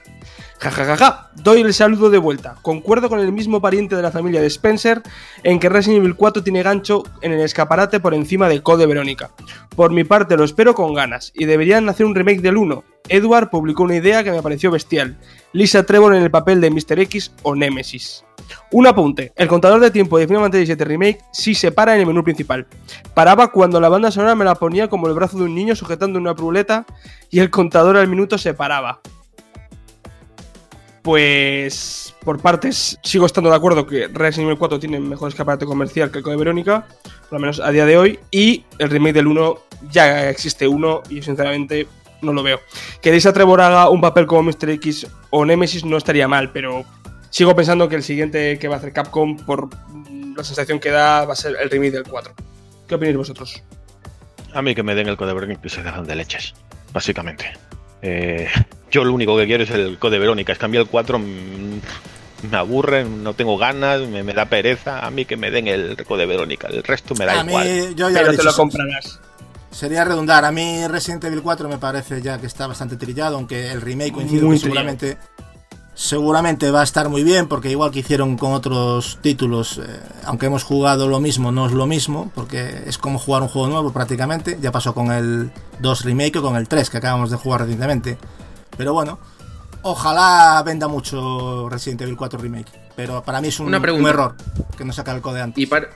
Ja, ja, ja, ja. Doy el saludo de vuelta. Concuerdo con el mismo pariente de la familia de Spencer en que Resident Evil 4 tiene gancho en el escaparate por encima de Code Verónica. Por mi parte lo espero con ganas y deberían hacer un remake del 1. Edward publicó una idea que me pareció bestial. Lisa Trevor en el papel de Mr. X o Nemesis. Un apunte, el contador de tiempo de Final Fantasy VII Remake sí se para en el menú principal. Paraba cuando la banda sonora me la ponía como el brazo de un niño sujetando una pruleta y el contador al minuto se paraba. Pues por partes sigo estando de acuerdo que Resident Evil 4 tiene mejor escaparate comercial que el Code Verónica, por lo menos a día de hoy, y el remake del 1 ya existe uno y yo sinceramente no lo veo. Que Lisa Trevor haga un papel como Mr. X o Nemesis no estaría mal, pero sigo pensando que el siguiente que va a hacer Capcom, por la sensación que da, va a ser el remake del 4. ¿Qué opináis vosotros? A mí que me den el code Verónica y se dejan de leches, básicamente. Eh, Yo lo único que quiero es el Code Verónica. Es cambiar el 4 mm, me aburre, no tengo ganas, me, me da pereza. A mí que me den el Code Verónica. El resto me da A mí, igual. yo ya Pero lo he te dicho, lo comprarás. Sería redundar. A mí Resident Evil 4 me parece ya que está bastante trillado, aunque el remake coincido Muy que seguramente seguramente va a estar muy bien porque igual que hicieron con otros títulos, eh, aunque hemos jugado lo mismo, no es lo mismo porque es como jugar un juego nuevo prácticamente. Ya pasó con el 2 remake o con el 3 que acabamos de jugar recientemente. Pero bueno, ojalá venda mucho Resident Evil 4 remake. Pero para mí es un, Una un error que no saca el code antes. Y para,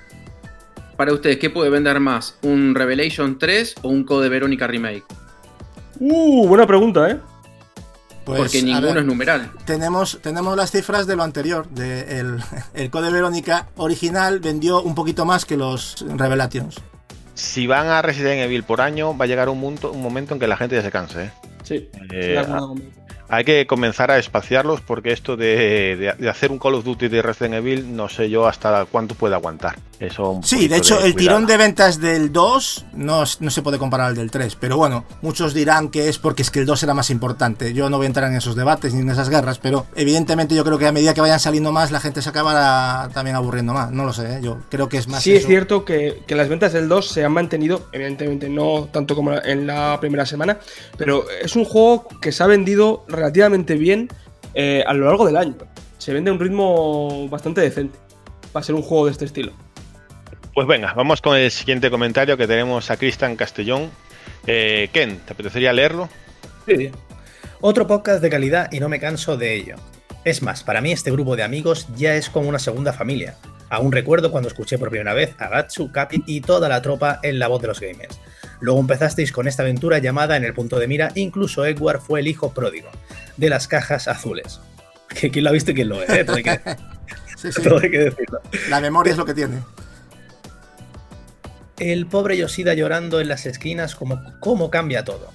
para ustedes, ¿qué puede vender más? ¿Un Revelation 3 o un Code Verónica Remake? Uh, buena pregunta, ¿eh? Pues, Porque a ninguno ver, es numeral. tenemos, tenemos las cifras de lo anterior. De el, el Code Verónica original vendió un poquito más que los Revelations. Si van a Resident Evil por año, va a llegar un, punto, un momento en que la gente ya se canse. ¿eh? Sí. Eh, Hay que comenzar a espaciarlos porque esto de, de- de hacer un Call of Duty de Resident Evil, no sé yo hasta cuánto puede aguantar. Eso Sí, de hecho, el tirón de ventas del 2 no, es- no se puede comparar al del 3. Pero bueno, muchos dirán que es porque es que el 2 era más importante. Yo no voy a entrar en esos debates ni en esas guerras, pero evidentemente yo creo que a medida que vayan saliendo más, la gente se acabará también aburriendo más. No lo sé, ¿eh? yo creo que es más. Sí, es eso. cierto que, que las ventas del 2 se han mantenido, evidentemente no tanto como en la primera semana, pero es un juego que se ha vendido relativamente bien eh, a lo largo del año. Se vende a un ritmo bastante decente para ser un juego de este estilo. Pues venga, vamos con el siguiente comentario que tenemos a Cristian Castellón. Eh, Ken, ¿te apetecería leerlo? Sí. Otro podcast de calidad y no me canso de ello. Es más, para mí este grupo de amigos ya es como una segunda familia. Aún recuerdo cuando escuché por primera vez a Gatsu, Capi y toda la tropa en la voz de los gamers. Luego empezasteis con esta aventura llamada En el punto de mira, incluso Edward fue el hijo pródigo, de las cajas azules. Que quién lo ha visto y quién lo ve, ¿eh? todo, hay que, Sí, sí. todo hay que decirlo. La memoria es lo que tiene. El pobre Yoshida llorando en las esquinas como cómo cambia todo.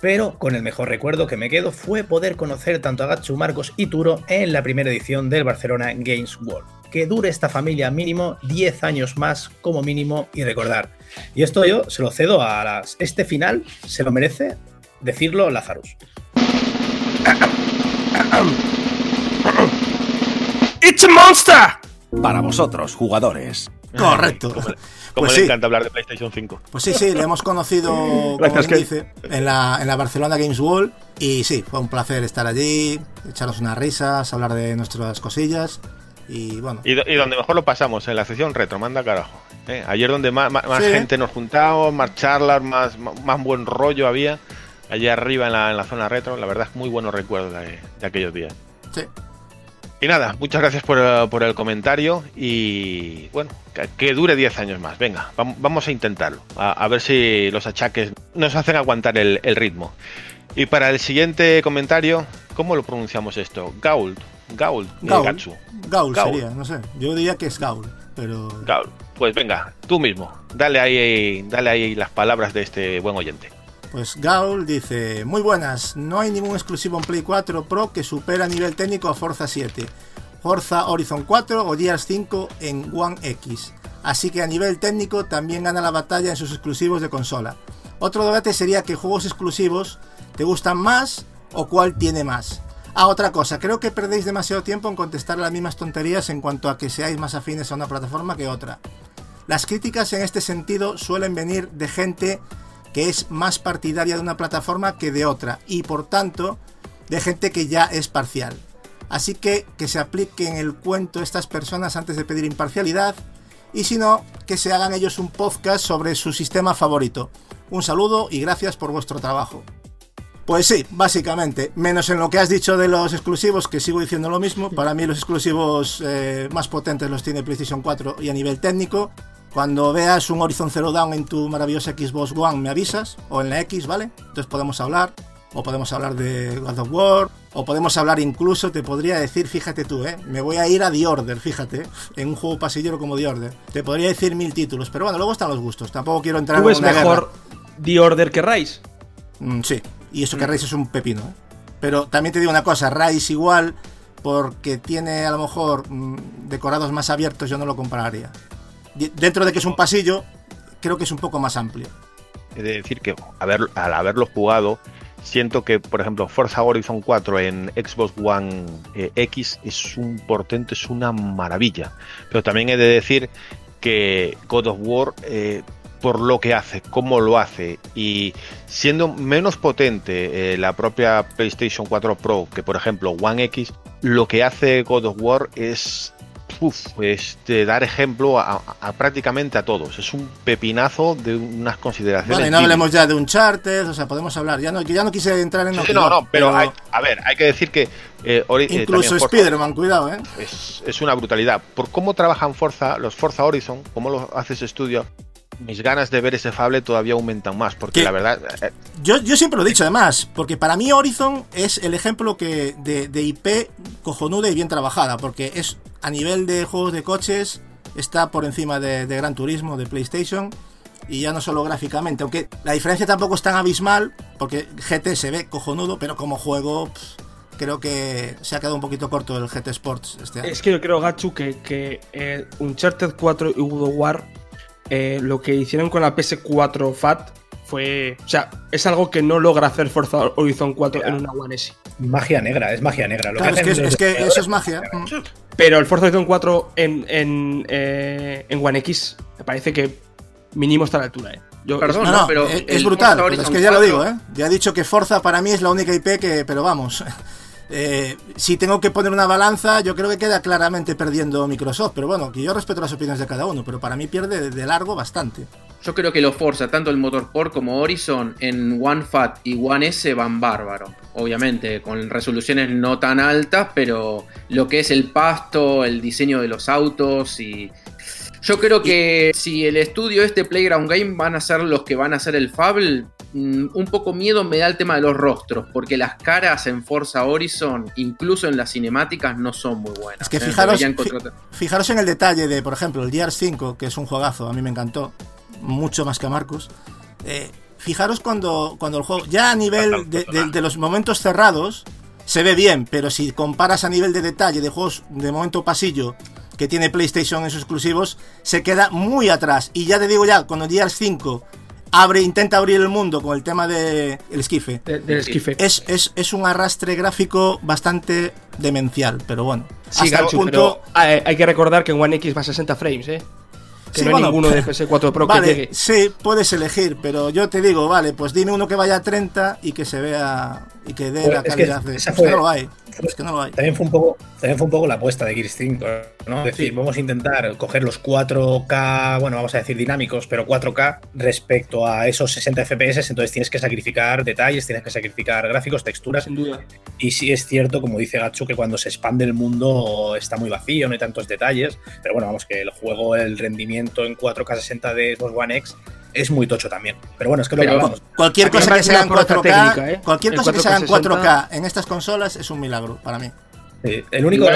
Pero con el mejor recuerdo que me quedo fue poder conocer tanto a Gatsu, Marcos y Turo en la primera edición del Barcelona Games World. Que dure esta familia mínimo 10 años más como mínimo y recordar. Y esto yo se lo cedo a las... Este final se lo merece decirlo Lazarus. ¡It's a monster! Para vosotros, jugadores. Correcto. Como, como Pues le sí. encanta hablar de PlayStation 5. Pues sí, sí, le hemos conocido, como Gracias, bien Ken. dice, en la, en la Barcelona Games World. Y sí, fue un placer estar allí, echarnos unas risas, hablar de nuestras cosillas. Y bueno, Y, do- y donde mejor lo pasamos, en la sesión retro, manda carajo. ¿eh? Ayer donde más, más- más Sí. gente nos juntamos, más charlas, más, más, buen rollo había. Allí arriba en la, en la zona retro, la verdad es muy buenos recuerdos de, de aquellos días. sí. Y nada, muchas gracias por, por el comentario y bueno, que, que dure 10 años más. Venga, vam- vamos a intentarlo, a, a ver si los achaques nos hacen aguantar el, el ritmo. Y para el siguiente comentario, ¿cómo lo pronunciamos esto? Gaul, Gaul, Gaul. Gatsu. Gaul, Gaul. sería, no sé. Yo diría que es Gaul, pero. Gaul. Pues venga, tú mismo, dale ahí, dale ahí las palabras de este buen oyente. Pues Gaul dice: Muy buenas, no hay ningún exclusivo en Play 4 Pro que supera a nivel técnico a Forza 7, Forza Horizon 4 o Gears 5 en One X. Así que a nivel técnico también gana la batalla en sus exclusivos de consola. Otro debate sería que juegos exclusivos te gustan más o cuál tiene más. Ah, otra cosa, creo que perdéis demasiado tiempo en contestar las mismas tonterías en cuanto a que seáis más afines a una plataforma que otra. Las críticas en este sentido suelen venir de gente que es más partidaria de una plataforma que de otra y por tanto de gente que ya es parcial. Así que que se apliquen el cuento estas personas antes de pedir imparcialidad y si no, que se hagan ellos un podcast sobre su sistema favorito. Un saludo y gracias por vuestro trabajo. Pues sí, básicamente, menos en lo que has dicho de los exclusivos, que sigo diciendo lo mismo. Para mí los exclusivos eh, más potentes los tiene PlayStation 4 y a nivel técnico. Cuando veas un Horizon Zero Dawn en tu maravillosa Xbox One me avisas, o en la X, ¿vale? Entonces podemos hablar, o podemos hablar de God of War, o podemos hablar incluso, te podría decir, fíjate tú, ¿eh? Me voy a ir a The Order, fíjate, en un juego pasillero como The Order. Te podría decir mil títulos, pero bueno, luego están los gustos. Tampoco quiero entrar ¿Tú ves en una mejor The Order que Rise? Mm, sí, y eso que Rise es un pepino. ¿eh? Pero también te digo una cosa, Rise igual, porque tiene a lo mejor mm, decorados más abiertos, yo no lo compararía. Dentro de que es un pasillo, creo que es un poco más amplio. He de decir que haber- al haberlo jugado, siento que, por ejemplo, Forza Horizon 4 en Xbox One eh, X es un portento, es una maravilla. Pero también he de decir que God of War, eh, por lo que hace, cómo lo hace, y siendo menos potente eh, la propia PlayStation 4 Pro que, por ejemplo, One X, lo que hace God of War es uf, este, dar ejemplo a, a prácticamente a todos. Es un pepinazo de unas consideraciones. Vale, no hablemos ya de Uncharted, o sea, podemos hablar. Ya no, ya no quise entrar en Sí, no, no, pero, hay- a ver, hay que decir que eh, eh, incluso Forza Spider-Man, cuidado, ¿eh? es, es una brutalidad. Por cómo trabajan Forza, los Forza Horizon, cómo lo hace ese estudio, mis ganas de ver ese Fable todavía aumentan más, porque ¿Qué? la verdad, eh, Yo, yo siempre lo he dicho, además, porque para mí Horizon es el ejemplo que de, de IP cojonuda y bien trabajada, porque es a nivel de juegos de coches, está por encima de, de Gran Turismo, de PlayStation, y ya no solo gráficamente, aunque la diferencia tampoco es tan abismal, porque GT se ve cojonudo, pero como juego pff, creo que se ha quedado un poquito corto el GT Sports este año. Es que yo creo, Gachu, que, que eh, Uncharted 4 y God War, eh, lo que hicieron con la PS4 FAT fue. O sea, es algo que no logra hacer Forza Horizon 4 en una One S. Magia negra, es magia negra. Lo Claro, es que, es eso es magia. Mm. Pero el Forza Horizon 4 en, en, eh, en One X me parece que mínimo está a la altura, ¿eh? Yo- Perdón, No, no, no, pero es, brutal, pero es que ya lo 4 digo, ¿eh? Ya he dicho que Forza para mí es la única IP que, pero vamos, eh, si tengo que poner una balanza, yo creo que queda claramente perdiendo Microsoft, pero bueno, que yo respeto las opiniones de cada uno, pero para mí pierde de, largo bastante. Yo creo que los Forza, tanto el Motorsport como Horizon, en One Fat y One S van bárbaro. Obviamente, con resoluciones no tan altas, pero lo que es el pasto, el diseño de los autos y. Yo creo que si el estudio este Playground Game van a ser los que van a hacer el Fable, un poco miedo me da el tema de los rostros, porque las caras en Forza Horizon, incluso en las cinemáticas, no son muy buenas. Es que ¿eh? fijaros, en el detalle de, por ejemplo, el Gears 5, que es un juegazo, a mí me encantó, mucho más que a Marcus. Eh, fijaros cuando, cuando el juego, ya a nivel de, de- de los momentos cerrados, se ve bien, pero si comparas a nivel de detalle de juegos de momento pasillo que tiene PlayStation en sus exclusivos, se queda muy atrás. Y ya te digo ya, cuando Gears 5 abre, intenta abrir el mundo con el tema de el esquife, de- del esquife. es, es, es un arrastre gráfico bastante demencial, pero bueno. Sí, hasta el punto, pero hay, hay que recordar que en One X va a 60 frames, ¿eh? Que Sí, no hay bueno, ninguno de PS4 Pro que vale, llegue. Sí, puedes elegir, pero yo te digo, vale, pues dime uno que vaya a 30 y que se vea y que dé Pero la es que calidad de. esa Es fue- que no lo hay. Es que no lo hay. También fue un poco, también fue un poco la apuesta de Gears 5, ¿no? Es decir, vamos a intentar coger los 4K, bueno, vamos a decir dinámicos, pero 4K respecto a esos 60 FPS, entonces tienes que sacrificar detalles, tienes que sacrificar gráficos, texturas. Sin duda. Y sí es cierto, como dice Gachu, que cuando se expande el mundo está muy vacío, no hay tantos detalles. Pero bueno, vamos, que el juego, el rendimiento en 4K 60 de Xbox One X es muy tocho también. Pero bueno, es que lo Pero- que hablamos. Cualquier cosa que sea en una proeza 4K, técnica, ¿eh? cualquier cosa que sea en 4K 4K en estas consolas es un milagro para mí. Sí, el único.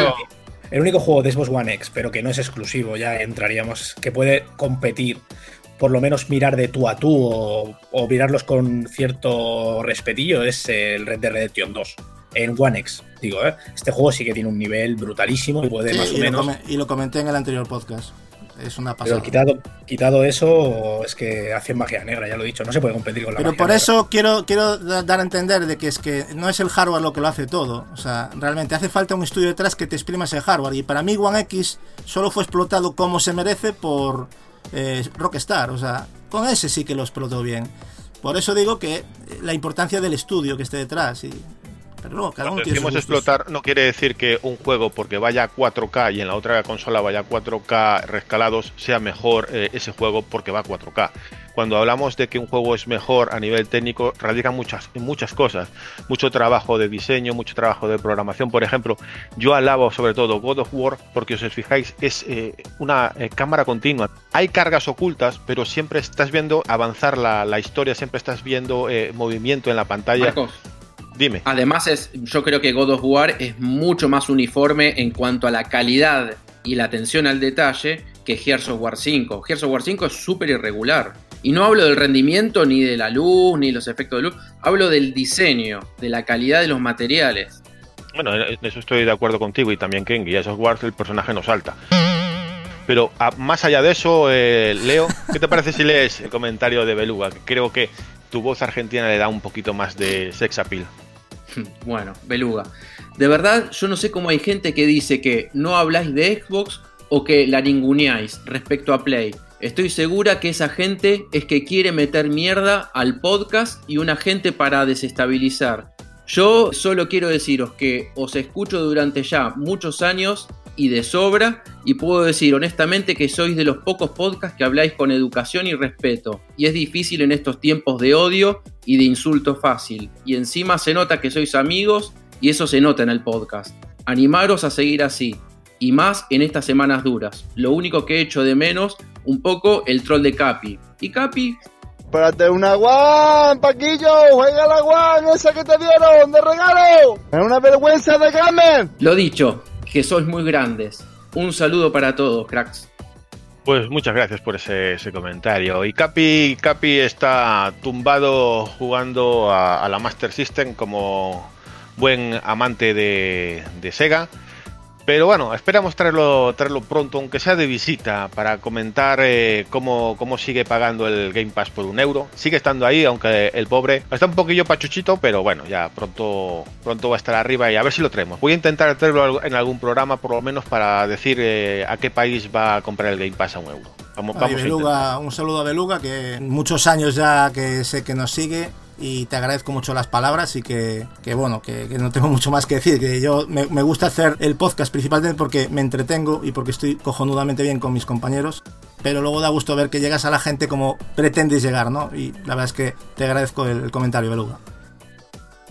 El único juego de Xbox One X, pero que no es exclusivo, ya entraríamos, que puede competir, por lo menos mirar de tú a tú o, o mirarlos con cierto respetillo, es el Red Dead Redemption 2. En One X, digo, ¿eh? Este juego sí que tiene un nivel brutalísimo y puede Sí, más o y, menos. y lo comenté en el anterior podcast. Es una pasada. Pero quitado, quitado eso, es que hace magia negra, ya lo he dicho, no se puede competir con la Pero magia por negra. eso quiero, quiero da- dar a entender de que es que no es el hardware lo que lo hace todo. O sea, realmente hace falta un estudio detrás que te exprima ese hardware. Y para mí One X solo fue explotado como se merece por eh, Rockstar. O sea, con ese sí que lo explotó bien. Por eso digo que la importancia del estudio que esté detrás. Y, pero no, cada uno Cuando tiene sus decimos gustos. explotar no quiere decir que un juego porque vaya a 4K y en la otra consola vaya a 4K rescalados sea mejor eh, ese juego porque va a 4K. Cuando hablamos de que un juego es mejor a nivel técnico, radican muchas, en muchas cosas. Mucho trabajo de diseño, mucho trabajo de programación. Por ejemplo, yo alabo sobre todo God of War porque, si os fijáis, es eh, una eh, cámara continua. Hay cargas ocultas, pero siempre estás viendo avanzar la, la historia, siempre estás viendo eh, movimiento en la pantalla. Marcos, Dime. Además, es, yo creo que God of War es mucho más uniforme en cuanto a la calidad y la atención al detalle que Gears of War 5. Gears of War 5 es súper irregular. Y no hablo del rendimiento, ni de la luz, ni los efectos de luz. Hablo del diseño, de la calidad de los materiales. Bueno, en eso estoy de acuerdo contigo y también que en Gears of War el personaje no salta. Pero a- más allá de eso, eh, Leo, ¿qué te parece si lees el comentario de Beluga? Que creo que tu voz argentina le da un poquito más de sex appeal. Bueno, beluga. De verdad, yo no sé cómo hay gente que dice que no habláis de Xbox o que la ninguneáis respecto a Play. Estoy segura que esa gente es que quiere meter mierda al podcast y una gente para desestabilizar. Yo solo quiero deciros que os escucho durante ya muchos años y de sobra y puedo decir honestamente que sois de los pocos podcasts que habláis con educación y respeto y es difícil en estos tiempos de odio y de insulto fácil y encima se nota que sois amigos y eso se nota en el podcast. Animaros a seguir así y más en estas semanas duras. Lo único que he hecho de menos un poco el troll de Capi. Y Capi Espérate una guan, Paquillo, juega la guan, esa que te dieron de regalo. Es una vergüenza de Carmen. Lo dicho, que sois muy grandes. Un saludo para todos, cracks. Pues muchas gracias por ese, comentario. Y Capi, Capi está tumbado jugando a, a la Master System como buen amante de, de Sega. Pero bueno, esperamos traerlo, traerlo pronto, aunque sea de visita, para comentar eh, cómo, cómo sigue pagando el Game Pass por un euro. Sigue estando ahí, aunque el pobre está un poquillo pachuchito, pero bueno, ya pronto, pronto va a estar arriba y a ver si lo traemos. Voy a intentar traerlo en algún programa, por lo menos para decir eh, a qué país va a comprar el Game Pass a un euro. Vamos, vamos Beluga, un saludo a Beluga, que muchos años ya que sé que nos sigue y te agradezco mucho las palabras y que, que bueno, que, que no tengo mucho más que decir, que yo me, me gusta hacer el podcast principalmente porque me entretengo y porque estoy cojonudamente bien con mis compañeros, pero luego da gusto ver que llegas a la gente como pretendes llegar, ¿no? Y la verdad es que te agradezco el, el comentario, Beluga.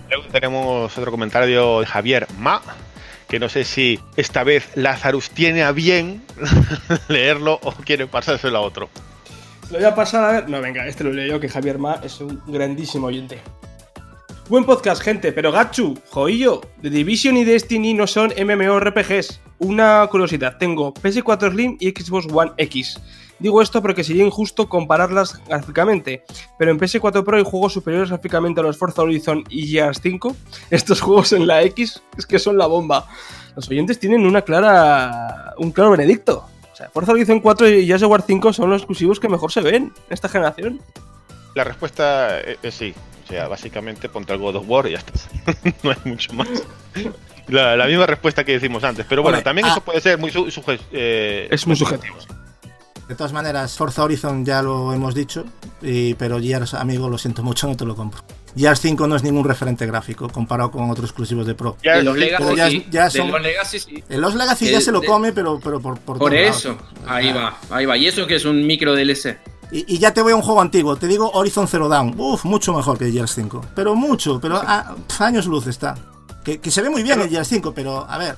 Luego tenemos otro comentario de Javier Ma, que no sé si esta vez Lazarus tiene a bien leerlo o quiere pasárselo a otro. Lo voy a pasar a ver. No, venga, este lo leo yo, que Javier Ma es un grandísimo oyente. Buen podcast, gente, pero Gachu, joillo, The Division y Destiny no son MMORPGs. Una curiosidad, tengo PS4 Slim y Xbox One X. Digo esto porque sería injusto compararlas gráficamente, pero en PS4 Pro hay juegos superiores gráficamente a los Forza Horizon y Gears 5. Estos juegos en la X es que son la bomba. Los oyentes tienen una clara. un claro veredicto. O sea, Forza Horizon 4 y Gears of War 5 son los exclusivos que mejor se ven en esta generación. La respuesta es, es sí. O sea, básicamente ponte el God of War y ya está. no hay mucho más. La, la misma respuesta que decimos antes. Pero bueno, Hombre, también ah. eso puede ser muy su- eh, Es muy subjetivo. De todas maneras, Forza Horizon ya lo hemos dicho, y, pero Gears, amigo, lo siento mucho, no te lo compro. Gears 5 no es ningún referente gráfico comparado con otros exclusivos de Pro. De los Legacy, ya- sí. ya De son- los Legacy, sí. En los Legacy ya se lo de- come, pero, pero por, por, Por eso, lados. ahí va, ahí va. Y eso que es un micro DLC. Y, y ya te voy a un juego antiguo, te digo Horizon Zero Dawn. Uf, mucho mejor que Gears 5. Pero mucho, pero a, años luz está. Que, que se ve muy bien el Gears 5, pero a ver,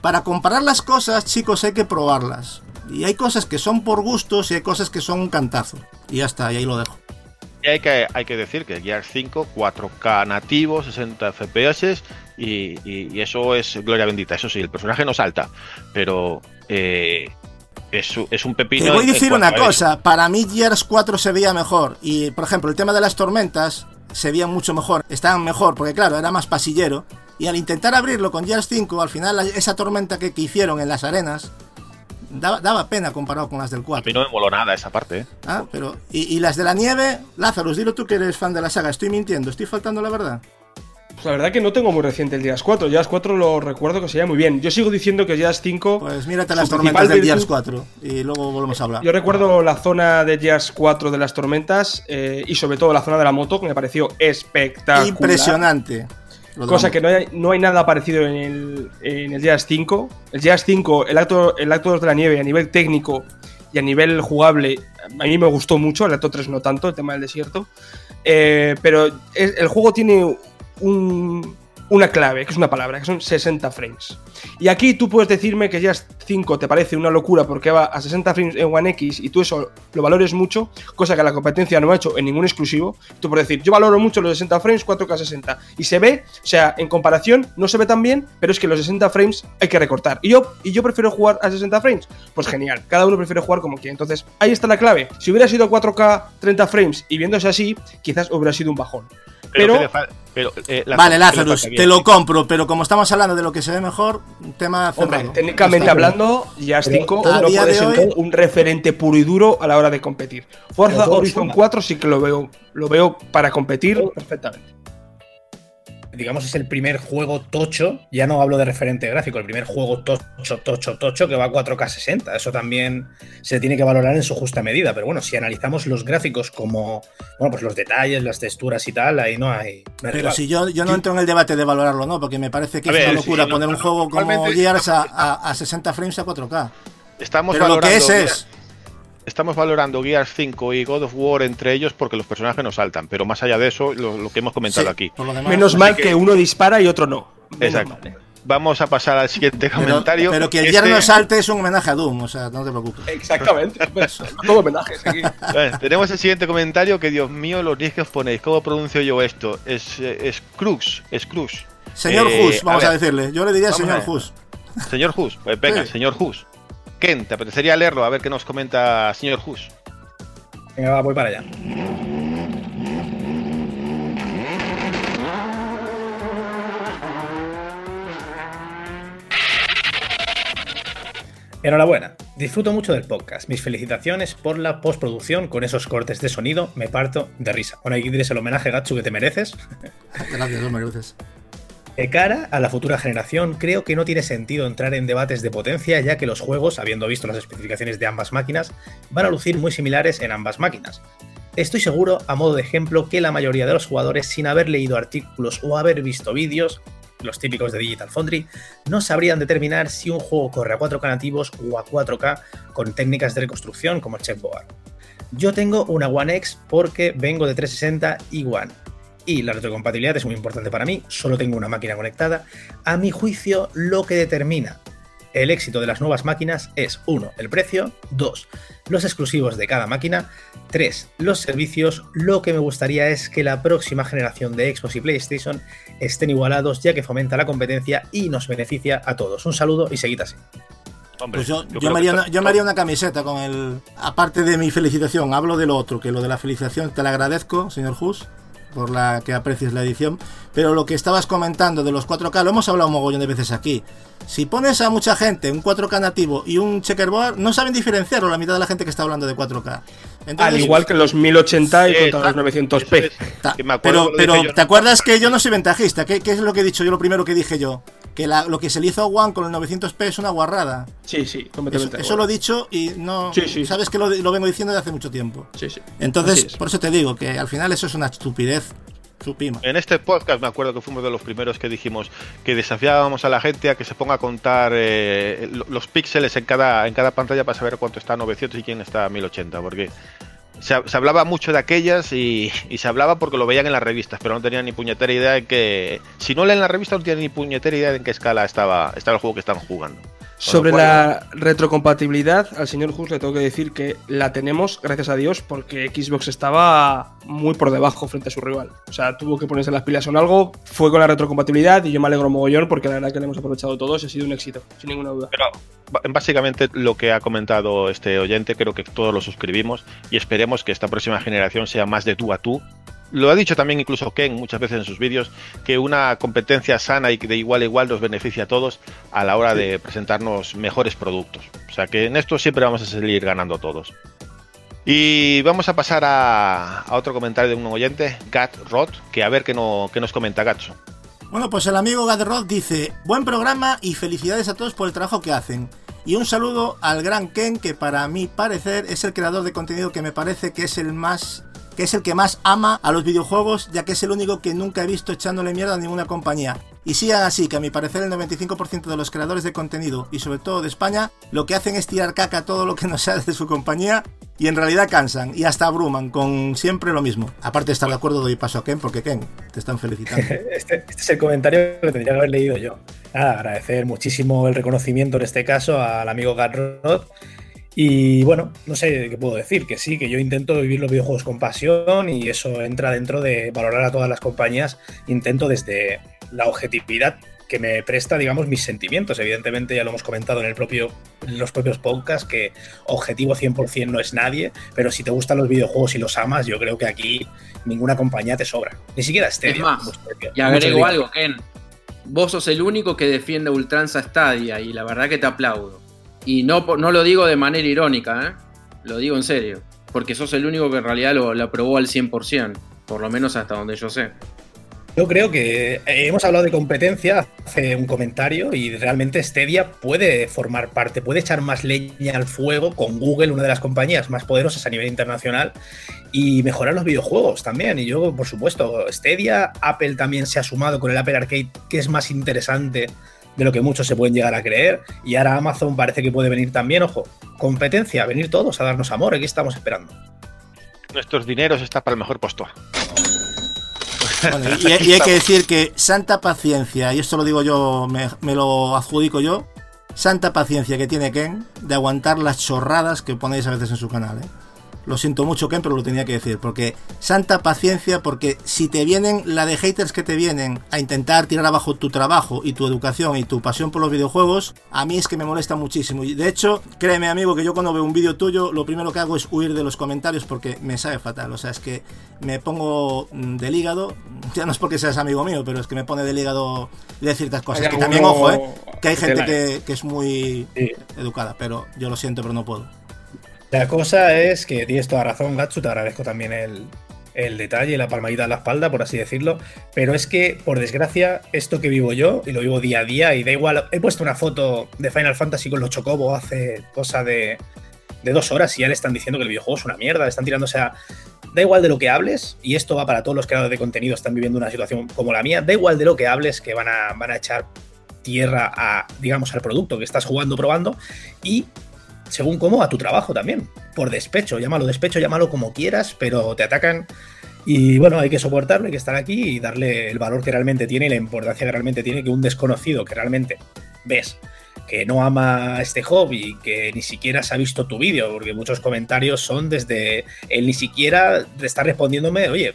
para comparar las cosas, chicos, hay que probarlas. Y hay cosas que son por gustos y hay cosas que son un cantazo. Y ya está, y ahí lo dejo. Y hay que, hay que decir que Gears 5, 4K nativo, 60 FPS y, y- y eso es gloria bendita. Eso sí, el personaje no salta, pero eh, es, un pepino. Te voy a decir una eso. cosa, para mí Gears 4 se veía mejor. Y, por ejemplo, el tema de las tormentas se veía mucho mejor. Estaban mejor, porque claro, era más pasillero. Y al intentar abrirlo con Gears 5, al final esa tormenta que, que hicieron en las arenas daba, daba pena comparado con las del A 4. mí no me moló nada esa parte. ¿eh? Ah, pero, y, y las de la nieve, Lazarus, dilo tú que eres fan de la saga. Estoy mintiendo, estoy faltando la verdad. Pues la verdad que no tengo muy reciente el Gears 4. Gears 4 lo recuerdo que se veía muy bien. Yo sigo diciendo que Gears 5. Pues mírate las tormentas del Gears 4 y luego volvemos a hablar. Yo recuerdo la zona de Gears 4 de las tormentas eh, y sobre todo la zona de la moto que me pareció espectacular. Impresionante. Cosa que no hay, no hay nada parecido en el, en el Gears 5. El Gears 5, el acto, el acto 2 de la nieve a nivel técnico y a nivel jugable, a mí me gustó mucho. El acto 3 no tanto, el tema del desierto. Eh, pero es- el juego tiene un- una clave, que es una palabra, que son 60 frames. Y aquí tú puedes decirme que Gears 5 te parece una locura porque va a 60 frames en One X y tú eso lo valores mucho, cosa que la competencia no ha hecho en ningún exclusivo. Tú puedes decir, yo valoro mucho los 60 frames, 4K 60. Y se ve, o sea, en comparación, no se ve tan bien, pero es que los 60 frames hay que recortar. Y yo, y yo prefiero jugar a 60 frames. Pues genial, cada uno prefiere jugar como quiere. Entonces, ahí está la clave. Si hubiera sido 4K 30 frames y viéndose así, quizás hubiera sido un bajón. Pero, Pero, ¿qué, le fal- Pero, eh, Lazarus, Vale, ¿qué le Lazarus, te lo compro, pero como estamos hablando de lo que se ve mejor, tema Hombre, cerrado. técnicamente Está. hablando, Jazz Pero 5 a no puede de ser hoy- un referente puro y duro a la hora de competir. Forza Horizon suma. 4 sí que lo veo, lo veo para competir perfectamente. Digamos, es el primer juego tocho, ya no hablo de referente gráfico, el primer juego tocho, tocho, tocho que va a 4K 60. Eso también se tiene que valorar en su justa medida. Pero bueno, si analizamos los gráficos como, bueno, pues los detalles, las texturas y tal, ahí no hay. no hay Pero si yo, yo no entro en el debate de valorarlo, ¿no? Porque me parece que A es ver, una locura sí, no, poner un juego como Gears a, a- a 60 frames a 4K. Estamos Pero lo que es es. Estamos valorando Gears 5 y God of War entre ellos porque los personajes nos saltan, pero más allá de eso, lo, lo que hemos comentado Sí, aquí. por lo demás- Menos mal que- que uno dispara y otro no. Menos Exacto. mal, ¿eh? Vamos a pasar al siguiente Pero, comentario. pero que el Este- no salte es un homenaje a Doom, o sea, no te preocupes. Exactamente. Pues, todo homenajes aquí. Bueno, tenemos el siguiente comentario que, Dios mío, los días que os ponéis. ¿Cómo pronuncio yo esto? Es, eh, es Cruz, es Cruz. Señor Eh, Hus, vamos a, decirle. Yo le diría vamos a señor. Hus. Señor Hus, pues venga, Sí. señor Hus. Ken, ¿te apetecería leerlo? A ver qué nos comenta señor Hus. Venga, va, voy para allá. Enhorabuena, disfruto mucho del podcast. Mis felicitaciones por la postproducción con esos cortes de sonido. Me parto de risa. Bueno, aquí tienes el homenaje, Gatsu, que te mereces. Gracias, no me luces. De cara a la futura generación, creo que no tiene sentido entrar en debates de potencia, ya que los juegos, habiendo visto las especificaciones de ambas máquinas, van a lucir muy similares en ambas máquinas. Estoy seguro, a modo de ejemplo, que la mayoría de los jugadores, sin haber leído artículos o haber visto vídeos, los típicos de Digital Foundry, no sabrían determinar si un juego corre a 4K nativos o a 4K con técnicas de reconstrucción como el checkboard. Yo tengo una One X porque vengo de 360 y One. Y la retrocompatibilidad es muy importante para mí, solo tengo una máquina conectada. A mi juicio, lo que determina el éxito de las nuevas máquinas es 1. El precio, 2. Los exclusivos de cada máquina, 3. Los servicios. Lo que me gustaría es que la próxima generación de Xbox y PlayStation estén igualados ya que fomenta la competencia y nos beneficia a todos. Un saludo y seguid así. Hombre, Pues yo, me haría yo me haría una camiseta con el. Aparte de mi felicitación, hablo de lo otro, que lo de la felicitación te la agradezco, señor Hus, por la que aprecies la edición. Pero lo que estabas comentando de los 4K, lo hemos hablado un mogollón de veces aquí. Si pones a mucha gente un 4K nativo y un checkerboard, no saben diferenciarlo la mitad de la gente que está hablando de 4K. Entonces, Al igual que los 1080 y Sí, contra los exacto, 900p. eso es. Ta- Que me acuerdo pero, pero ¿te acuerdas que yo no soy ventajista? ¿Qué, qué es lo que he dicho yo? Lo primero que dije yo. Que la- lo que se le hizo a One con el 900p es una guarrada. Sí, sí, Eso, completamente. eso lo he dicho y no. Sí, sí. Sabes que lo, lo vengo diciendo desde hace mucho tiempo. Sí, sí. Entonces, es. por eso te digo que al final eso es una estupidez supima. En este podcast me acuerdo que fuimos de los primeros que dijimos que desafiábamos a la gente a que se ponga a contar eh, lo- los píxeles en cada, en cada pantalla para saber cuánto está a 900 y quién está a 1080, porque se, se hablaba mucho de aquellas y, y se hablaba porque lo veían en las revistas, pero no tenían ni puñetera idea de que... Si no leen la revista no tienen ni puñetera idea de en qué escala estaba, estaba el juego que estaban jugando. Sobre cual, la retrocompatibilidad, al señor Hus le tengo que decir que la tenemos, gracias a Dios, porque Xbox estaba muy por debajo frente a su rival. O sea, tuvo que ponerse las pilas en algo, fue con la retrocompatibilidad y yo me alegro mogollón porque la verdad que le hemos aprovechado todos y ha sido un éxito, sin ninguna duda. Pero básicamente lo que ha comentado este oyente, creo que todos lo suscribimos y esperemos que esta próxima generación sea más de tú a tú. Lo ha dicho también incluso Ken muchas veces en sus vídeos, que una competencia sana y de igual a igual nos beneficia a todos a la hora de presentarnos mejores productos. O sea que en esto siempre vamos a salir ganando todos. Y vamos a pasar a, a otro comentario de un oyente, Gat Rod, que a ver qué, no, qué nos comenta Gatso. Bueno, pues el amigo Gadrod dice: Buen programa y felicidades a todos por el trabajo que hacen. Y un saludo al gran Ken, que para mi parecer es el creador de contenido que me parece que es el más. Que es el que más ama a los videojuegos, ya que es el único que nunca he visto echándole mierda a ninguna compañía. Y sigan así, que a mi parecer el 95% de los creadores de contenido, y sobre todo de España, lo que hacen es tirar caca a todo lo que no sea de su compañía, y en realidad cansan, y hasta abruman con siempre lo mismo. Aparte de estar de acuerdo, doy paso a Ken, porque Ken, te están felicitando. Este, este es el comentario que tendría que haber leído yo. Agradecer muchísimo el reconocimiento en este caso al amigo Garrod. Y bueno, no sé qué puedo decir, que sí, que yo intento vivir los videojuegos con pasión y eso entra dentro de valorar a todas las compañías. Intento desde la objetividad que me presta, digamos, mis sentimientos. Evidentemente, ya lo hemos comentado en, el propio, en los propios podcasts, que objetivo 100% no es nadie, pero si te gustan los videojuegos y los amas, yo creo que aquí ninguna compañía te sobra. Ni siquiera Stadia. Es más, y agrego algo, Ken. Vos sos el único que defiende Ultranza Stadia y la verdad que te aplaudo. Y no, no lo digo de manera irónica, ¿eh? lo digo en serio. Porque sos el único que en realidad lo, aprobó al 100%, por lo menos hasta donde yo sé. Yo creo que eh, hemos hablado de competencia hace un comentario y realmente Stadia puede formar parte, puede echar más leña al fuego con Google, una de las compañías más poderosas a nivel internacional, y mejorar los videojuegos también. Y yo, por supuesto, Stadia, Apple también se ha sumado con el Apple Arcade, que es más interesante de lo que muchos se pueden llegar a creer. Y ahora Amazon parece que puede venir también, ojo, competencia, venir todos a darnos amor, aquí estamos esperando. Nuestros dineros están para el mejor postor y, hay que decir que santa paciencia, y esto lo digo yo, me, me, lo adjudico yo, santa paciencia que tiene Ken de aguantar las chorradas que ponéis a veces en su canal. ¿eh? Lo siento mucho, Ken, pero lo tenía que decir. Porque santa paciencia, porque si te vienen la de haters que te vienen a intentar tirar abajo tu trabajo y tu educación y tu pasión por los videojuegos, a mí es que me molesta muchísimo. Y de hecho, créeme, amigo, que yo cuando veo un vídeo tuyo, lo primero que hago es huir de los comentarios porque me sabe fatal. O sea, es que me pongo mm, del hígado. Ya no es porque seas amigo mío, pero es que me pone del hígado de ciertas cosas. Que también, ojo, ¿eh? Que hay gente que, que es muy educada, pero yo lo siento, pero no puedo. La cosa es que tienes toda razón, Gatsu, te agradezco también el, el detalle, la palmadita en la espalda, por así decirlo. Pero es que, por desgracia, esto que vivo yo, y lo vivo día a día, y da igual, he puesto una foto de Final Fantasy con los Chocobo hace cosa de, de dos horas y ya le están diciendo que el videojuego es una mierda, le están tirando, o sea, da igual de lo que hables, y esto va para todos los creadores de contenido, están viviendo una situación como la mía, da igual de lo que hables, que van a, van a echar tierra a, digamos, al producto que estás jugando, probando, y según cómo, a tu trabajo también. Por despecho, llámalo despecho, llámalo como quieras, pero te atacan. Y bueno, hay que soportarlo, hay que estar aquí y darle el valor que realmente tiene y la importancia que realmente tiene que un desconocido que realmente ves que no ama este hobby, que ni siquiera se ha visto tu vídeo, porque muchos comentarios son desde él ni siquiera está respondiéndome, oye,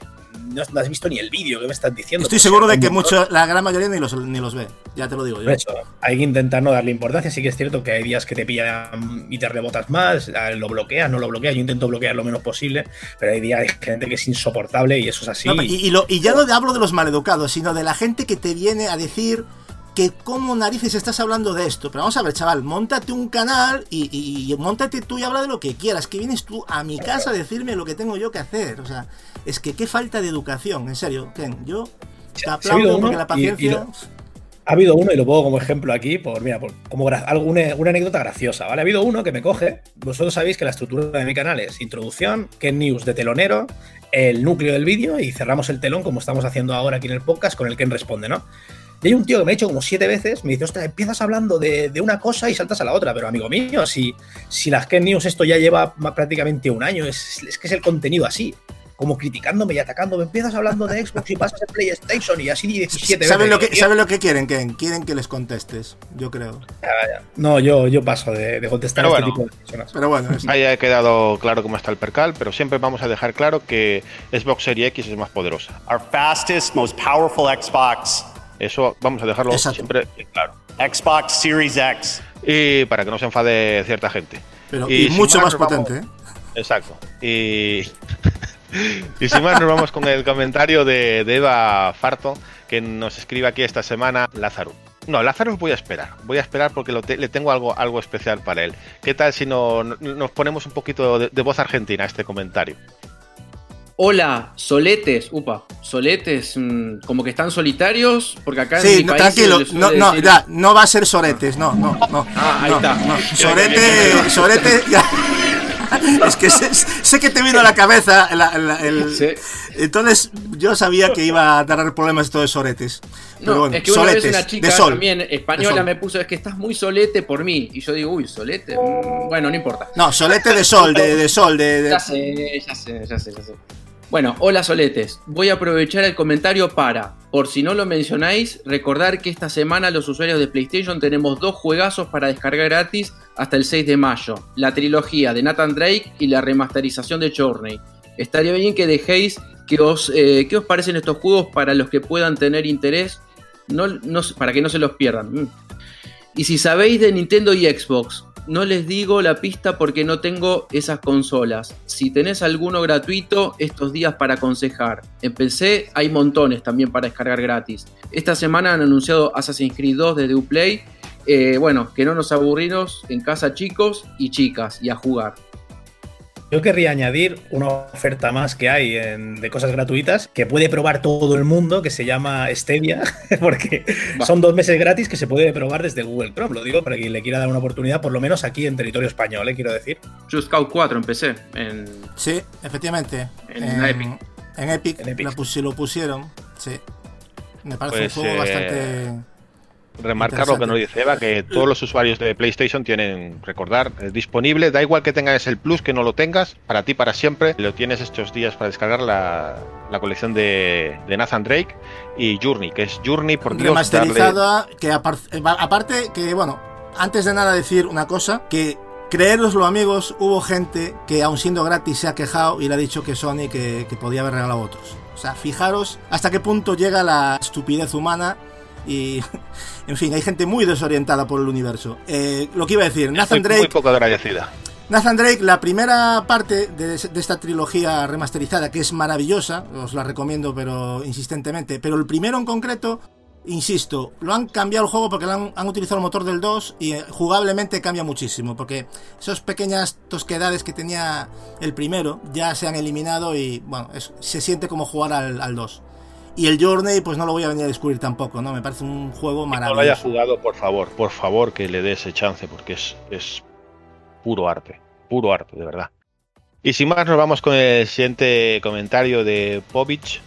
no, has visto ni el vídeo que me estás diciendo. Estoy seguro de que mucho, la gran mayoría ni los, ni los ve, ya te lo digo yo. De hecho, hay que intentar no darle importancia. Sí que es cierto que hay días que te pillan y te rebotas más, lo bloqueas, no lo bloqueas. Yo intento bloquear lo menos posible, pero hay días hay gente que es insoportable y eso es así. y, lo, y ya no hablo de los maleducados, sino de la gente que te viene a decir que cómo narices estás hablando de esto. Pero vamos a ver, chaval, montate un canal y, y, montate tú y habla de lo que quieras. Que vienes tú a mi casa a decirme lo que tengo yo que hacer. O sea, es que qué falta de educación, en serio, Ken. Yo te aplaudo porque la paciencia. ha habido uno, y lo pongo como ejemplo aquí, por, mira, por, como alguna, una anécdota graciosa, ¿vale? Ha habido uno que me coge. Vosotros sabéis que la estructura de mi canal es introducción, Ken News de telonero, el núcleo del vídeo y cerramos el telón como estamos haciendo ahora aquí en el podcast con el Ken responde, ¿no? Y hay un tío que me ha hecho como siete veces, me dice, ostras, empiezas hablando de, una cosa y saltas a la otra, pero amigo mío, si, si las Ken News esto ya lleva prácticamente un año, es, es que es el contenido así como criticándome y atacándome. Empiezas hablando de Xbox y pasas en PlayStation y así 17 ¿Saben Lo que, ¿Saben lo que quieren, Ken? Quieren que les contestes, yo creo. No, yo, yo paso de, contestar a este tipo de personas. Pero bueno, ahí ha quedado claro cómo está el percal, pero siempre vamos a dejar claro que Xbox Series X es más poderosa. Our fastest, most powerful Xbox eso vamos a dejarlo siempre claro. Xbox Series X. Y para que no se enfade cierta gente. Pero, y, mucho más, potente. ¿eh? Exacto. Y, y sin más, nos vamos con el comentario de, Eva Farto, que nos escribe aquí esta semana Lázaro. No, Lázaro voy a esperar. Voy a esperar porque le tengo algo, algo especial para él. ¿Qué tal si no, nos ponemos un poquito de voz argentina a este comentario? Hola, soletes, upa, soletes, mm, como que están solitarios, porque acá en mi país tranquilo, no, no, ya, no va a ser soretes, no, no, no. Ah, ahí está. Sorete, sorete, ya. es que sé, que te vino a la cabeza el, entonces yo sabía que iba a dar problemas esto de soretes. no, es que una vez una chica también española me puso, es que estás muy solete por mí. Y yo digo, uy, solete. Mm, bueno, no importa. No, solete de sol, de, de sol, de, Ya sé, ya sé, ya sé, ya sé. Bueno, hola soletes. Voy a aprovechar el comentario para, por si no lo mencionáis, recordar que esta semana los usuarios de PlayStation tenemos dos juegazos para descargar gratis hasta el 6 de mayo. La trilogía de Nathan Drake y la remasterización de Journey. Estaría bien que dejéis que os, eh, qué os parecen estos juegos para los que puedan tener interés No, no, para que no se los pierdan. Mm. Y si sabéis de Nintendo y Xbox, no les digo la pista porque no tengo esas consolas. Si tenés alguno gratuito, estos días para aconsejar. En PC hay montones también para descargar gratis. Esta semana han anunciado Assassin's Creed 2 desde Uplay. Eh, bueno, que no nos aburrimos en casa chicos y chicas y a jugar. Yo querría añadir una oferta más que hay de cosas gratuitas que puede probar todo el mundo, que se llama Stevia, porque son dos meses gratis que se puede probar desde Google Chrome. Lo digo para quien le quiera dar una oportunidad, por lo menos aquí en territorio español, ¿eh? quiero decir. Just Cause 4 empecé. En... Sí, efectivamente. En, Epic. En Epic, en Epic. Lo, pusieron, sí. Me parece un pues, juego bastante eh, remarcar lo que nos dice Eva, que todos los usuarios de PlayStation tienen, recordar, es disponible, da igual que tengas el Plus, que no lo tengas, para ti para siempre, lo tienes estos días para descargar la, colección de, Nathan Drake y Journey, que es Journey por Dios. Remasterizada, que aparte, que bueno, antes de nada decir una cosa, que creeroslo amigos, hubo gente que aun siendo gratis se ha quejado y le ha dicho que Sony que, que podía haber regalado a otros. O sea, fijaros hasta qué punto llega la estupidez humana y, en fin, hay gente muy desorientada por el universo. Eh, lo que iba a decir, Nathan Drake. Muy poco agradecida. Nathan Drake, la primera parte de, esta trilogía remasterizada, que es maravillosa, os la recomiendo, pero insistentemente. Pero el primero en concreto, insisto, lo han cambiado el juego porque han, utilizado el motor del 2 y eh, jugablemente cambia muchísimo. Porque esas pequeñas tosquedades que tenía el primero ya se han eliminado y, bueno, se siente como jugar al, al 2. Y el Journey, pues no lo voy a venir a descubrir tampoco, ¿no? Me parece un juego maravilloso. No lo haya jugado, por favor, por favor, que le dé ese chance, porque es, es puro arte, puro arte, de verdad. Y sin más, nos vamos con el siguiente comentario de Povich.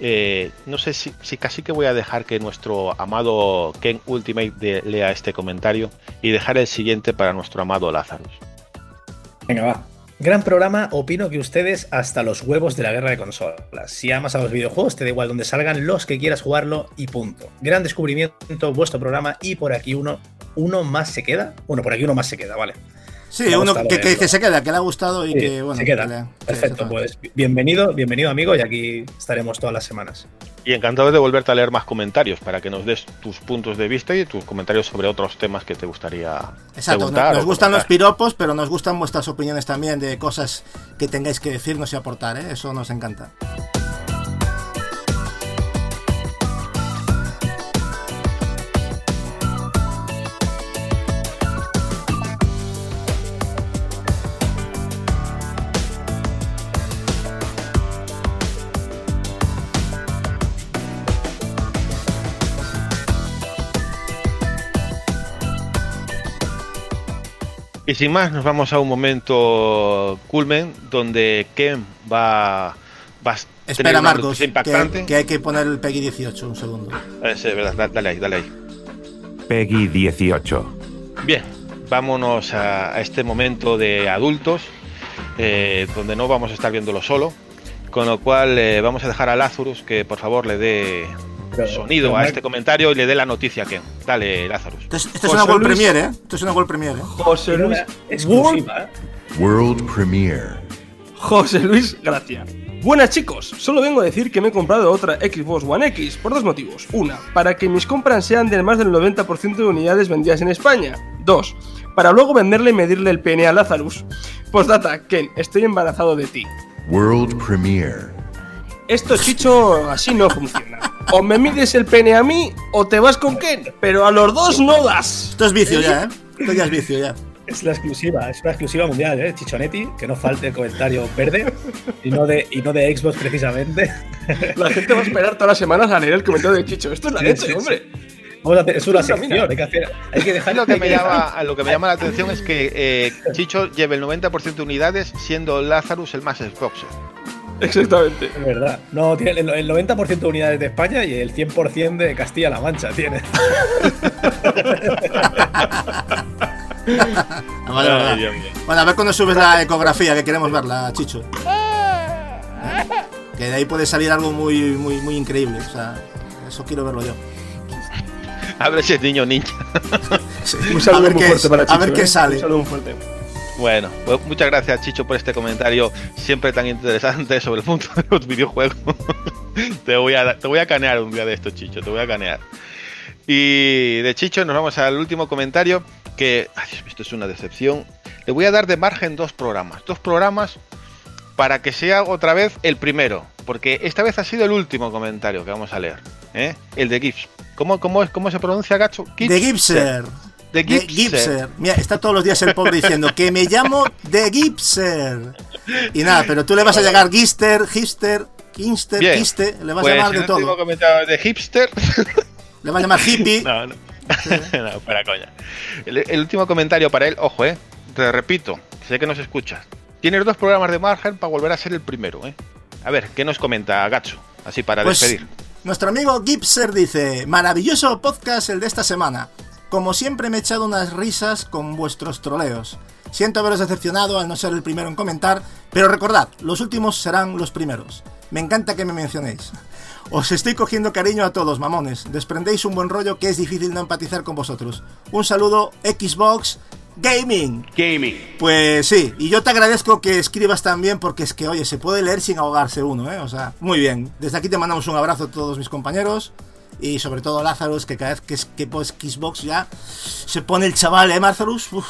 Eh, no sé si, si, casi que voy a dejar que nuestro amado Ken Ultimate lea este comentario y dejar el siguiente para nuestro amado Lazarus. Venga, va. Gran programa, opino que ustedes hasta los huevos de la guerra de consolas. Si amas a los videojuegos, te da igual donde salgan los que quieras jugarlo y punto. Gran descubrimiento, vuestro programa y por aquí uno, uno más se queda. Bueno, por aquí uno más se queda, vale. Sí, uno que, se queda, que le ha gustado y que, bueno, se queda. Perfecto, pues bienvenido, bienvenido amigo, y aquí estaremos todas las semanas. Y encantado de volverte a leer más comentarios para que nos des tus puntos de vista y tus comentarios sobre otros temas que te gustaría. Exacto, nos, gustan los piropos, pero nos gustan vuestras opiniones también de cosas que tengáis que decirnos y aportar, ¿eh? eso nos encanta. Y sin más, nos vamos a un momento culmen donde Ken va, va a Espera, Marcos, impactante. Que, hay que poner el Peggy 18, un segundo. Eh, sí, verdad, dale ahí, dale ahí. Peggy 18. Bien, vámonos a, este momento de adultos, eh, donde no vamos a estar viéndolo solo, con lo cual eh, vamos a dejar a Lazarus que por favor le dé sonido a este comentario y le dé la noticia que Dale, Lazarus. Esto es, una World Premiere, ¿eh? Esto es una World Premiere, ¿eh? José Luis. Exclusiva, World Premiere. José Luis, gracias. Buenas chicos, solo vengo a decir que me he comprado otra Xbox One X por dos motivos. Una, para que mis compras sean del más del 90% de unidades vendidas en España. Dos, para luego venderle y medirle el pene a Lazarus. Postdata, Ken, estoy embarazado de ti. World Premiere. Esto, Chicho, así no funciona. O me mides el pene a mí o te vas con Ken, pero a los dos no das. Esto es vicio ya, ¿eh? Esto ya es vicio ya. Es la exclusiva, es una exclusiva mundial, ¿eh? Chichonetti, que no falte el comentario verde y no de, y no de Xbox precisamente. La gente va a esperar todas las semanas a leer el comentario de Chicho. Esto es la leche, hombre. Vamos a hacer, es una sección, hay que, hacer, hay que dejar lo que, me llama, lo que me llama la atención es que eh, Chicho lleve el 90% de unidades, siendo Lazarus el más Xbox. Exactamente. Es verdad. No, tiene el, 90% de unidades de España y el 100% de Castilla-La Mancha tiene. bueno, a ver cuando subes la ecografía, que queremos verla, Chicho. Que de ahí puede salir algo muy, muy, muy increíble. O sea, eso quiero verlo yo. A ver si es niño o niña. Un saludo muy fuerte para Chicho. A ver qué ¿eh? sale. Un saludo muy fuerte. Bueno, pues muchas gracias Chicho por este comentario siempre tan interesante sobre el mundo de los videojuegos. te, voy a, te voy a canear un día de esto, Chicho, te voy a canear. Y de Chicho nos vamos al último comentario que, ay, esto es una decepción. Le voy a dar de margen dos programas, dos programas para que sea otra vez el primero, porque esta vez ha sido el último comentario que vamos a leer, ¿eh? el de Gibbs. ¿Cómo, cómo, es, ¿Cómo se pronuncia, Gacho? De Gipser. De Gipser. Gipser. Mira, está todos los días el pobre diciendo que me llamo De Gipser. Y nada, pero tú le vas a llegar Gister, Hipster, Kinster. Kiste, le vas Pues a llamar el de último todo. de hipster. Le vas a llamar hippie. no, no. no, para coña. El, el último comentario para él, ojo, eh. Te repito, sé que nos escuchas. Tienes dos programas de margen para volver a ser el primero, eh. A ver, ¿qué nos comenta Gacho? Así para Pues, despedir. Nuestro amigo Gipser dice, maravilloso podcast el de esta semana. Como siempre me he echado unas risas con vuestros troleos. Siento haberos decepcionado al no ser el primero en comentar, pero recordad, los últimos serán los primeros. Me encanta que me mencionéis. Os estoy cogiendo cariño a todos, mamones. Desprendéis un buen rollo que es difícil no empatizar con vosotros. Un saludo, Xbox Gaming. Gaming. Pues sí, y yo te agradezco que escribas también porque es que, oye, se puede leer sin ahogarse uno, ¿eh? O sea, muy bien. Desde aquí te mandamos un abrazo a todos mis compañeros y sobre todo Lazarus, que cada vez que es que pues Xbox ya se pone el chaval, ¿eh, Lazarus? Uf,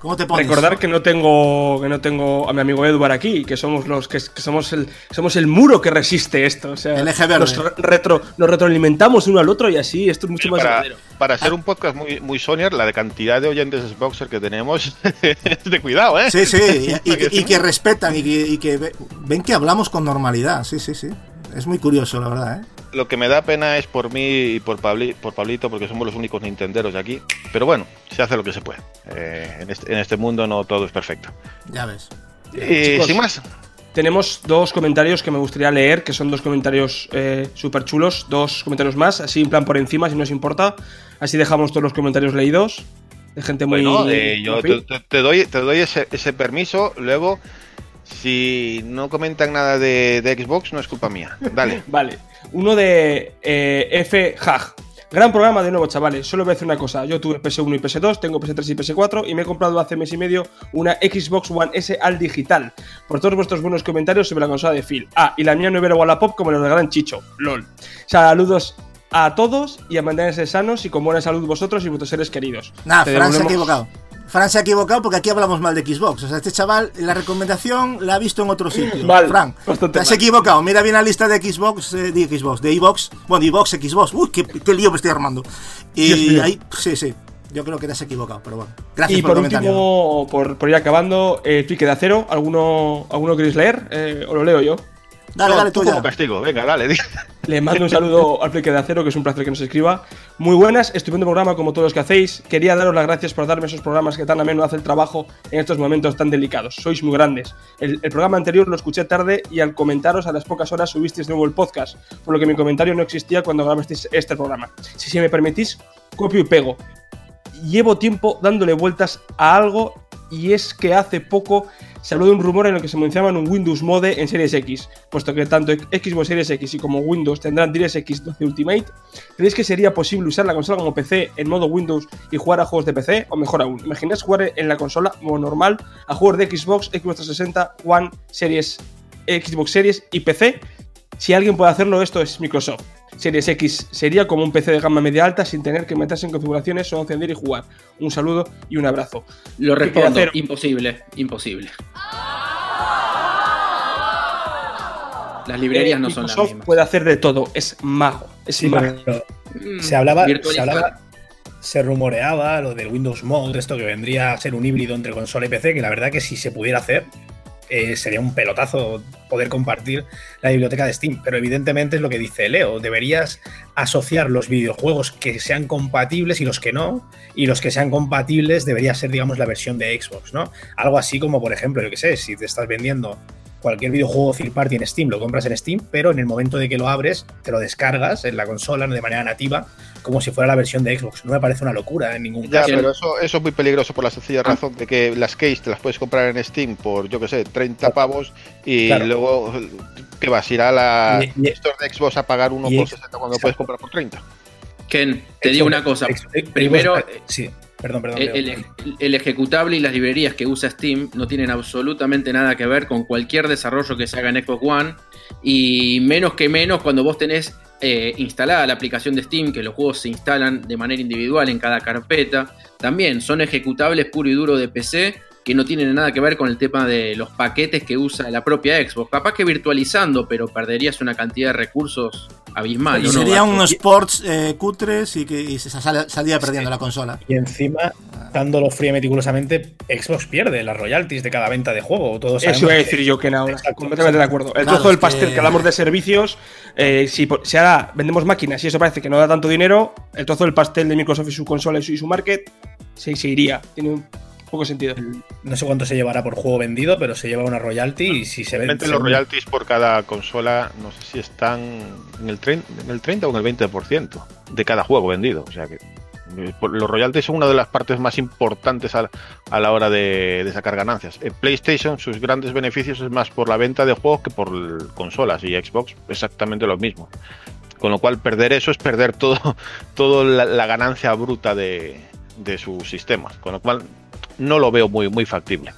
¿Cómo te pones? Recordar que no tengo que no tengo a mi amigo Edward aquí, que somos los que, que somos el somos el muro que resiste esto, o sea, El eje verde. nos re- retro nos retroalimentamos uno al otro y así esto es mucho más Para, verdadero. para ser un podcast muy, muy Sonyer, la de cantidad de oyentes Xboxer que tenemos es de cuidado, ¿eh? Sí, sí, y, y que, y que respetan y que, y que ve- ven que hablamos con normalidad, sí, sí, sí. Es muy curioso, la verdad, ¿eh? Lo que me da pena es por mí y por, Pabli- por Pablito, porque somos los únicos nintenderos de aquí. Pero bueno, se hace lo que se puede. Eh, en, este, en este mundo no todo es perfecto. Ya ves. Y Chicos, sin más, Tenemos dos comentarios que me gustaría leer, que son dos comentarios eh, súper chulos, dos comentarios más, así en plan por encima, si no os importa. Así dejamos todos los comentarios leídos. De gente muy. bueno, eh, yo te- te doy, te doy ese, ese permiso. Luego, si no comentan nada de, de Xbox, no es culpa mía. Dale. Vale. Uno de eh, F. Hag. Gran programa de nuevo, chavales. Solo voy a decir una cosa. Yo tuve PS1 y PS2, tengo PS3 y PS4 y me he comprado hace mes y medio una Xbox One S al digital. Por todos vuestros buenos comentarios sobre la consola de Phil. Ah, y la mía no era Wallapop como los de Gran Chicho. LOL. Saludos a todos y a mantenerse sanos y con buena salud vosotros y vuestros seres queridos. Nada, Te Fran se ha equivocado. Fran se ha equivocado porque aquí hablamos mal de Xbox. O sea, este chaval, la recomendación la ha visto en otro sitio. Mal, Fran, bastante te has mal. equivocado. Mira bien la lista de Xbox, eh, de Xbox, de Xbox. Bueno, de Xbox, Xbox. Uy, qué, qué lío me estoy armando. Y ahí, sí, sí. Yo creo que te has equivocado, pero bueno. Gracias Y por, por el comentario. último, por, por ir acabando, el pique de acero. ¿Alguno, ¿alguno queréis leer? Eh, ¿O lo leo yo? Dale, No, dale, tú tú ya. como castigo, venga, dale. Le mando un saludo al Plique de Acero, que es un placer que nos escriba. Muy buenas, estupendo programa como todos los que hacéis. Quería daros las gracias por darme esos programas que tan ameno hace el trabajo en estos momentos tan delicados. Sois muy grandes. El, el programa anterior lo escuché tarde y al comentaros a las pocas horas subisteis de nuevo el podcast, por lo que mi comentario no existía cuando grabasteis este programa. Si, si me permitís, copio y pego. Llevo tiempo dándole vueltas a algo y es que hace poco se habló de un rumor en el que se mencionaban un Windows Mode en Series X, puesto que tanto Xbox Series X y como Windows tendrán DirectX 12 Ultimate. ¿Creéis que sería posible usar la consola como PC en modo Windows y jugar a juegos de PC? O mejor aún, imagináis jugar en la consola como normal a juegos de Xbox, Xbox 360, One, Series, Xbox Series y PC. Si alguien puede hacerlo, esto es Microsoft. Series X sería como un PC de gama media alta sin tener que meterse en configuraciones o encender y jugar. Un saludo y un abrazo. Lo ¿Qué quiere respondo. hacer? Imposible, imposible. Las librerías Eh, no son las mismas. puede hacer de todo, es mago. Es Sí, mago. Mm, se hablaba, se hablaba, se rumoreaba lo del Windows Mode, esto que vendría a ser un híbrido entre consola y PC, que la verdad que si se pudiera hacer, eh, sería un pelotazo poder compartir la biblioteca de Steam. Pero evidentemente es lo que dice Leo, deberías asociar los videojuegos que sean compatibles y los que no, y los que sean compatibles debería ser, digamos, la versión de Xbox, ¿no? Algo así como, por ejemplo, yo que sé, si te estás vendiendo cualquier videojuego third party en Steam, lo compras en Steam, pero en el momento de que lo abres, te lo descargas en la consola de manera nativa, como si fuera la versión de Xbox. No me parece una locura en ningún Ya, caso. pero eso, eso es muy peligroso por la sencilla razón de que las case te las puedes comprar en Steam por, yo que sé, 30 pavos y Claro. luego, ¿qué vas? Ir a la Y- y- Store de Xbox a pagar uno y por ex- 60 cuando exacto. puedes comprar por 30. Ken, te digo una cosa. Xbox- Primero, Xbox- sí. Perdón, perdón. El, Leo. el- el ejecutable y las librerías que usa Steam no tienen absolutamente nada que ver con cualquier desarrollo que se haga en Xbox One. Y menos que menos cuando vos tenés eh, instalada la aplicación de Steam, que los juegos se instalan de manera individual en cada carpeta. También son ejecutables puro y duro de PC que no tienen nada que ver con el tema de los paquetes que usa la propia Xbox. Capaz que virtualizando, pero perderías una cantidad de recursos abismal. Y ¿o no, serían Gato? unos ports eh, cutres y que y se sal- salía perdiendo la consola. Y encima, dándolo frío y meticulosamente, Xbox pierde las royalties de cada venta de juego. Todos Eso iba a que- decir yo que no, Exacto, completamente de acuerdo. El Claro, trozo del pastel que- que... hablamos de servicios, eh, si, si ahora vendemos máquinas y eso parece que no da tanto dinero, el trozo del pastel de Microsoft y su consola y su, y su market se, se iría. Tiene un poco sentido. No sé cuánto se llevará por juego vendido, pero se lleva una royalty y si se vende. Los royalties por cada consola, no sé si están en el, 30, en el 30 o en el 20% de cada juego vendido. O sea que eh, por- los royalties son una de las partes más importantes a, a la hora de, de sacar ganancias. En PlayStation sus grandes beneficios es más por la venta de juegos que por consolas y Xbox exactamente lo mismo. Con lo cual perder eso es perder todo, todo la, la ganancia bruta de, de sus sistemas. Con lo cual no lo veo muy, muy factible.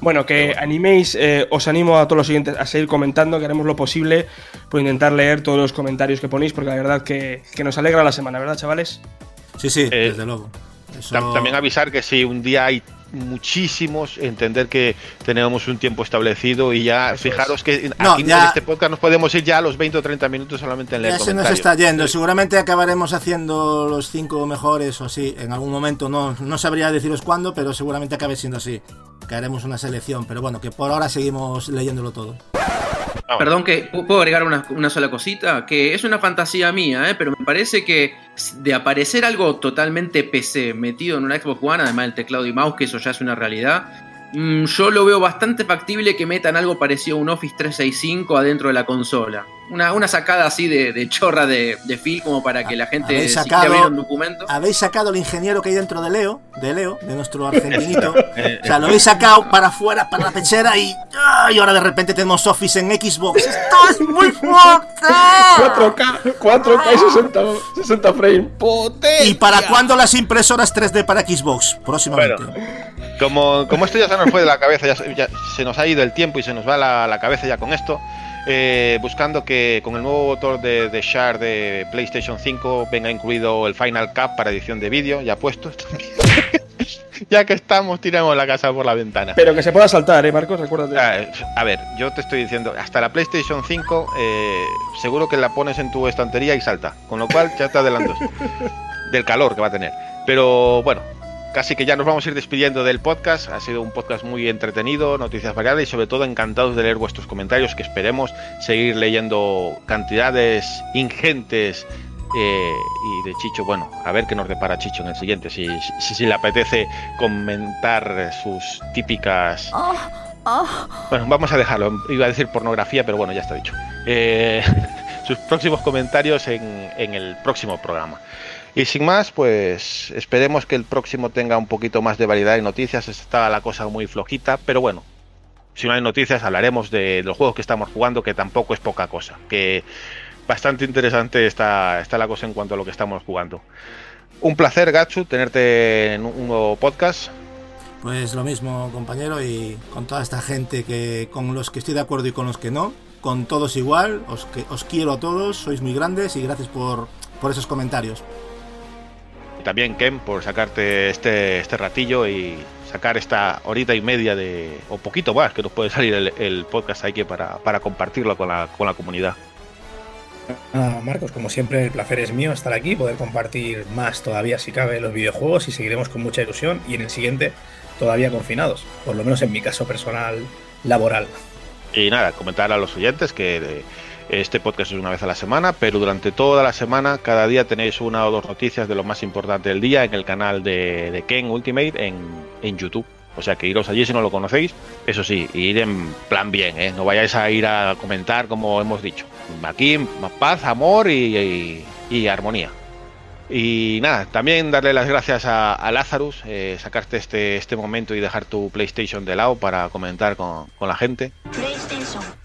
Bueno, que animéis, eh, os animo a todos los siguientes a seguir comentando, que haremos lo posible por intentar leer todos los comentarios que ponéis, porque la verdad que, que nos alegra la semana, ¿verdad, chavales? Sí, sí, Eh, desde luego. Eso- También avisar que si un día hay muchísimos, entender que tenemos un tiempo establecido y ya fijaros que No, aquí ya- en este podcast nos podemos ir ya a los 20 o 30 minutos solamente en leer Ya se nos está yendo. Seguramente acabaremos haciendo los cinco mejores o así. En algún momento no, no sabría deciros cuándo, pero seguramente acabe siendo así. Que haremos una selección. Pero bueno, que por ahora seguimos leyéndolo todo. Perdón que puedo agregar una, una sola cosita, que es una fantasía mía, ¿eh? pero me parece que de aparecer algo totalmente PC metido en una Xbox One, además del teclado y mouse, que eso ya es una realidad, mm, yo lo veo bastante factible que metan algo parecido a un Office 365 adentro de la consola. Una, una sacada así de, de chorra de, de Phil como para que la gente Habéis sacado, un documento. habéis sacado el ingeniero que hay dentro de Leo, de Leo, de nuestro argentinito. o sea, lo habéis sacado para afuera, para la pechera y, y ahora de repente tenemos Office en Xbox. ¡Esto es muy fuerte! 4K, 4K y 60, 60 frames. ¡Potencia! ¿Y para cuándo las impresoras 3D para Xbox? Próximamente. Como, como esto ya se nos fue de la cabeza, ya, se- ya se nos ha ido el tiempo y se nos va la, la cabeza ya con esto, eh, buscando que con el nuevo motor de, de Share de PlayStation 5 venga incluido el Final Cut para edición de vídeo, ya puesto. ya que estamos, tiramos la casa por la ventana. Pero que se pueda saltar, ¿eh, Marcos? Recuérdate. Ah, A ver, yo te estoy diciendo, hasta la PlayStation 5 eh, seguro que la pones en tu estantería y salta, con lo cual ya te adelanto del calor que va a tener. Pero bueno, casi que ya nos vamos a ir despidiendo del podcast. Ha sido un podcast muy entretenido, noticias variadas y sobre todo encantados de leer vuestros comentarios, que esperemos seguir leyendo cantidades ingentes. eh, y de Chicho, bueno, a ver qué nos depara Chicho en el siguiente, si, si, si le apetece comentar sus típicas bueno, vamos a dejarlo. Iba a decir pornografía, pero bueno, ya está dicho. Eh, sus próximos comentarios en, en el próximo programa. Y sin más, pues esperemos que el próximo tenga un poquito más de variedad de noticias. Está la cosa muy flojita, pero bueno, si no hay noticias hablaremos de los juegos que estamos jugando, que tampoco es poca cosa. Que bastante interesante está, está la cosa en cuanto a lo que estamos jugando. Un placer, Gatsu, tenerte en un nuevo podcast. Pues lo mismo, compañero, y con toda esta gente que con los que estoy de acuerdo y con los que no, con todos igual, os, que, os quiero a todos, sois muy grandes y gracias por, por esos comentarios. Y también Ken por sacarte este, este ratillo y sacar esta horita y media de, o poquito más, que nos puede salir el, el podcast aquí para, para compartirlo con la, con la comunidad. Ah, Marcos, como siempre, el placer es mío estar aquí, poder compartir más todavía si cabe los videojuegos y seguiremos con mucha ilusión y en el siguiente todavía confinados, por lo menos en mi caso personal laboral. Y nada, comentar a los oyentes que eh, este podcast es una vez a la semana, pero durante toda la semana, cada día tenéis una o dos noticias de lo más importante del día en el canal de, de Ken Ultimate en, en YouTube. O sea que iros allí si no lo conocéis. Eso sí, ir en plan bien, ¿eh? No vayáis a ir a comentar como hemos dicho. Aquí paz, amor y armonía. Y nada, también darle las gracias a, a Lazarus, eh, sacarte este, este momento y dejar tu PlayStation de lado para comentar con, con la gente.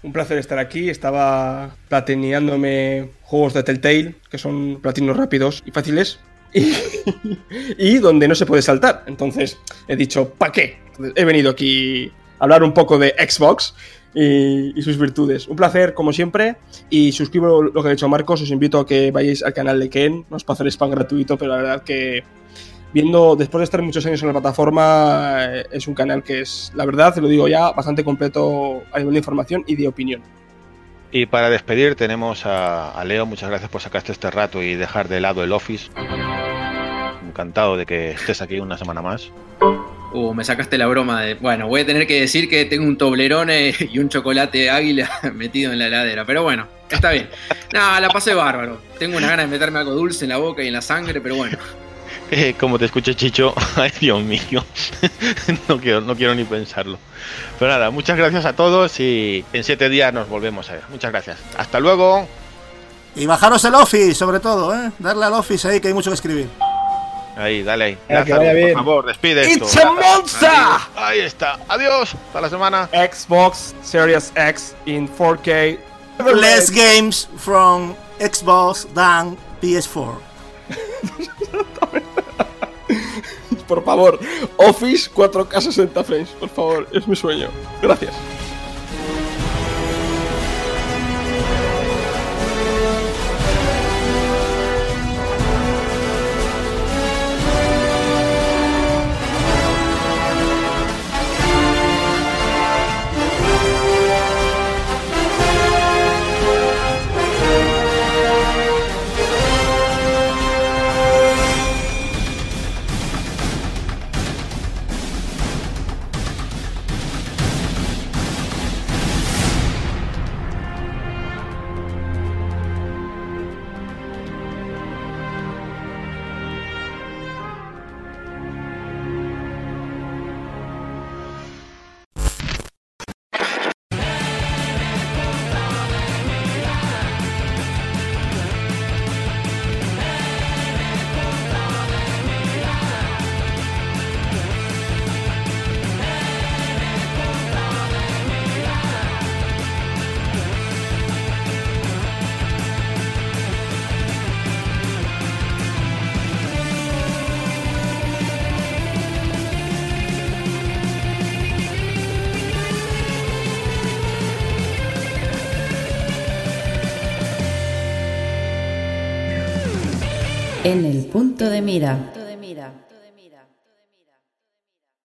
Un placer estar aquí. Estaba platineándome juegos de Telltale, que son platinos rápidos y fáciles. y, donde no se puede saltar. Entonces he dicho, ¿para qué? He venido aquí a hablar un poco de Xbox y, y sus virtudes. Un placer, como siempre, y suscribo lo que ha dicho Marcos, os invito a que vayáis al canal de Ken, no es para hacer spam gratuito, pero la verdad que viendo, después de estar muchos años en la plataforma, eh, es un canal que es, la verdad, te lo digo ya, bastante completo a nivel de información y de opinión. Y para despedir tenemos a, a Leo, muchas gracias por sacarte este rato y dejar de lado el office. Encantado de que estés aquí una semana más. Uh, me sacaste la broma de. Bueno, voy a tener que decir que tengo un toblerone y un chocolate águila metido en la heladera. Pero bueno, está bien. Nada, la pasé bárbaro. Tengo una ganas de meterme algo dulce en la boca y en la sangre, pero bueno. Eh, como te escucho, Chicho, ay Dios mío, no quiero, no quiero ni pensarlo. Pero nada, muchas gracias a todos y en siete días nos volvemos a ver. Muchas gracias. Hasta luego. Y bajaros el Office, sobre todo, ¿eh? Darle al Office ahí que hay mucho que escribir. Ahí, dale ahí. Lázaro, por bien. favor, despide It's esto. a monster! Ahí está. Adiós. Hasta la semana. Xbox Series X in 4K. Less games from Xbox than PS4. Por favor, Office 4K 60 frames, por favor, es mi sueño. Gracias. De mira.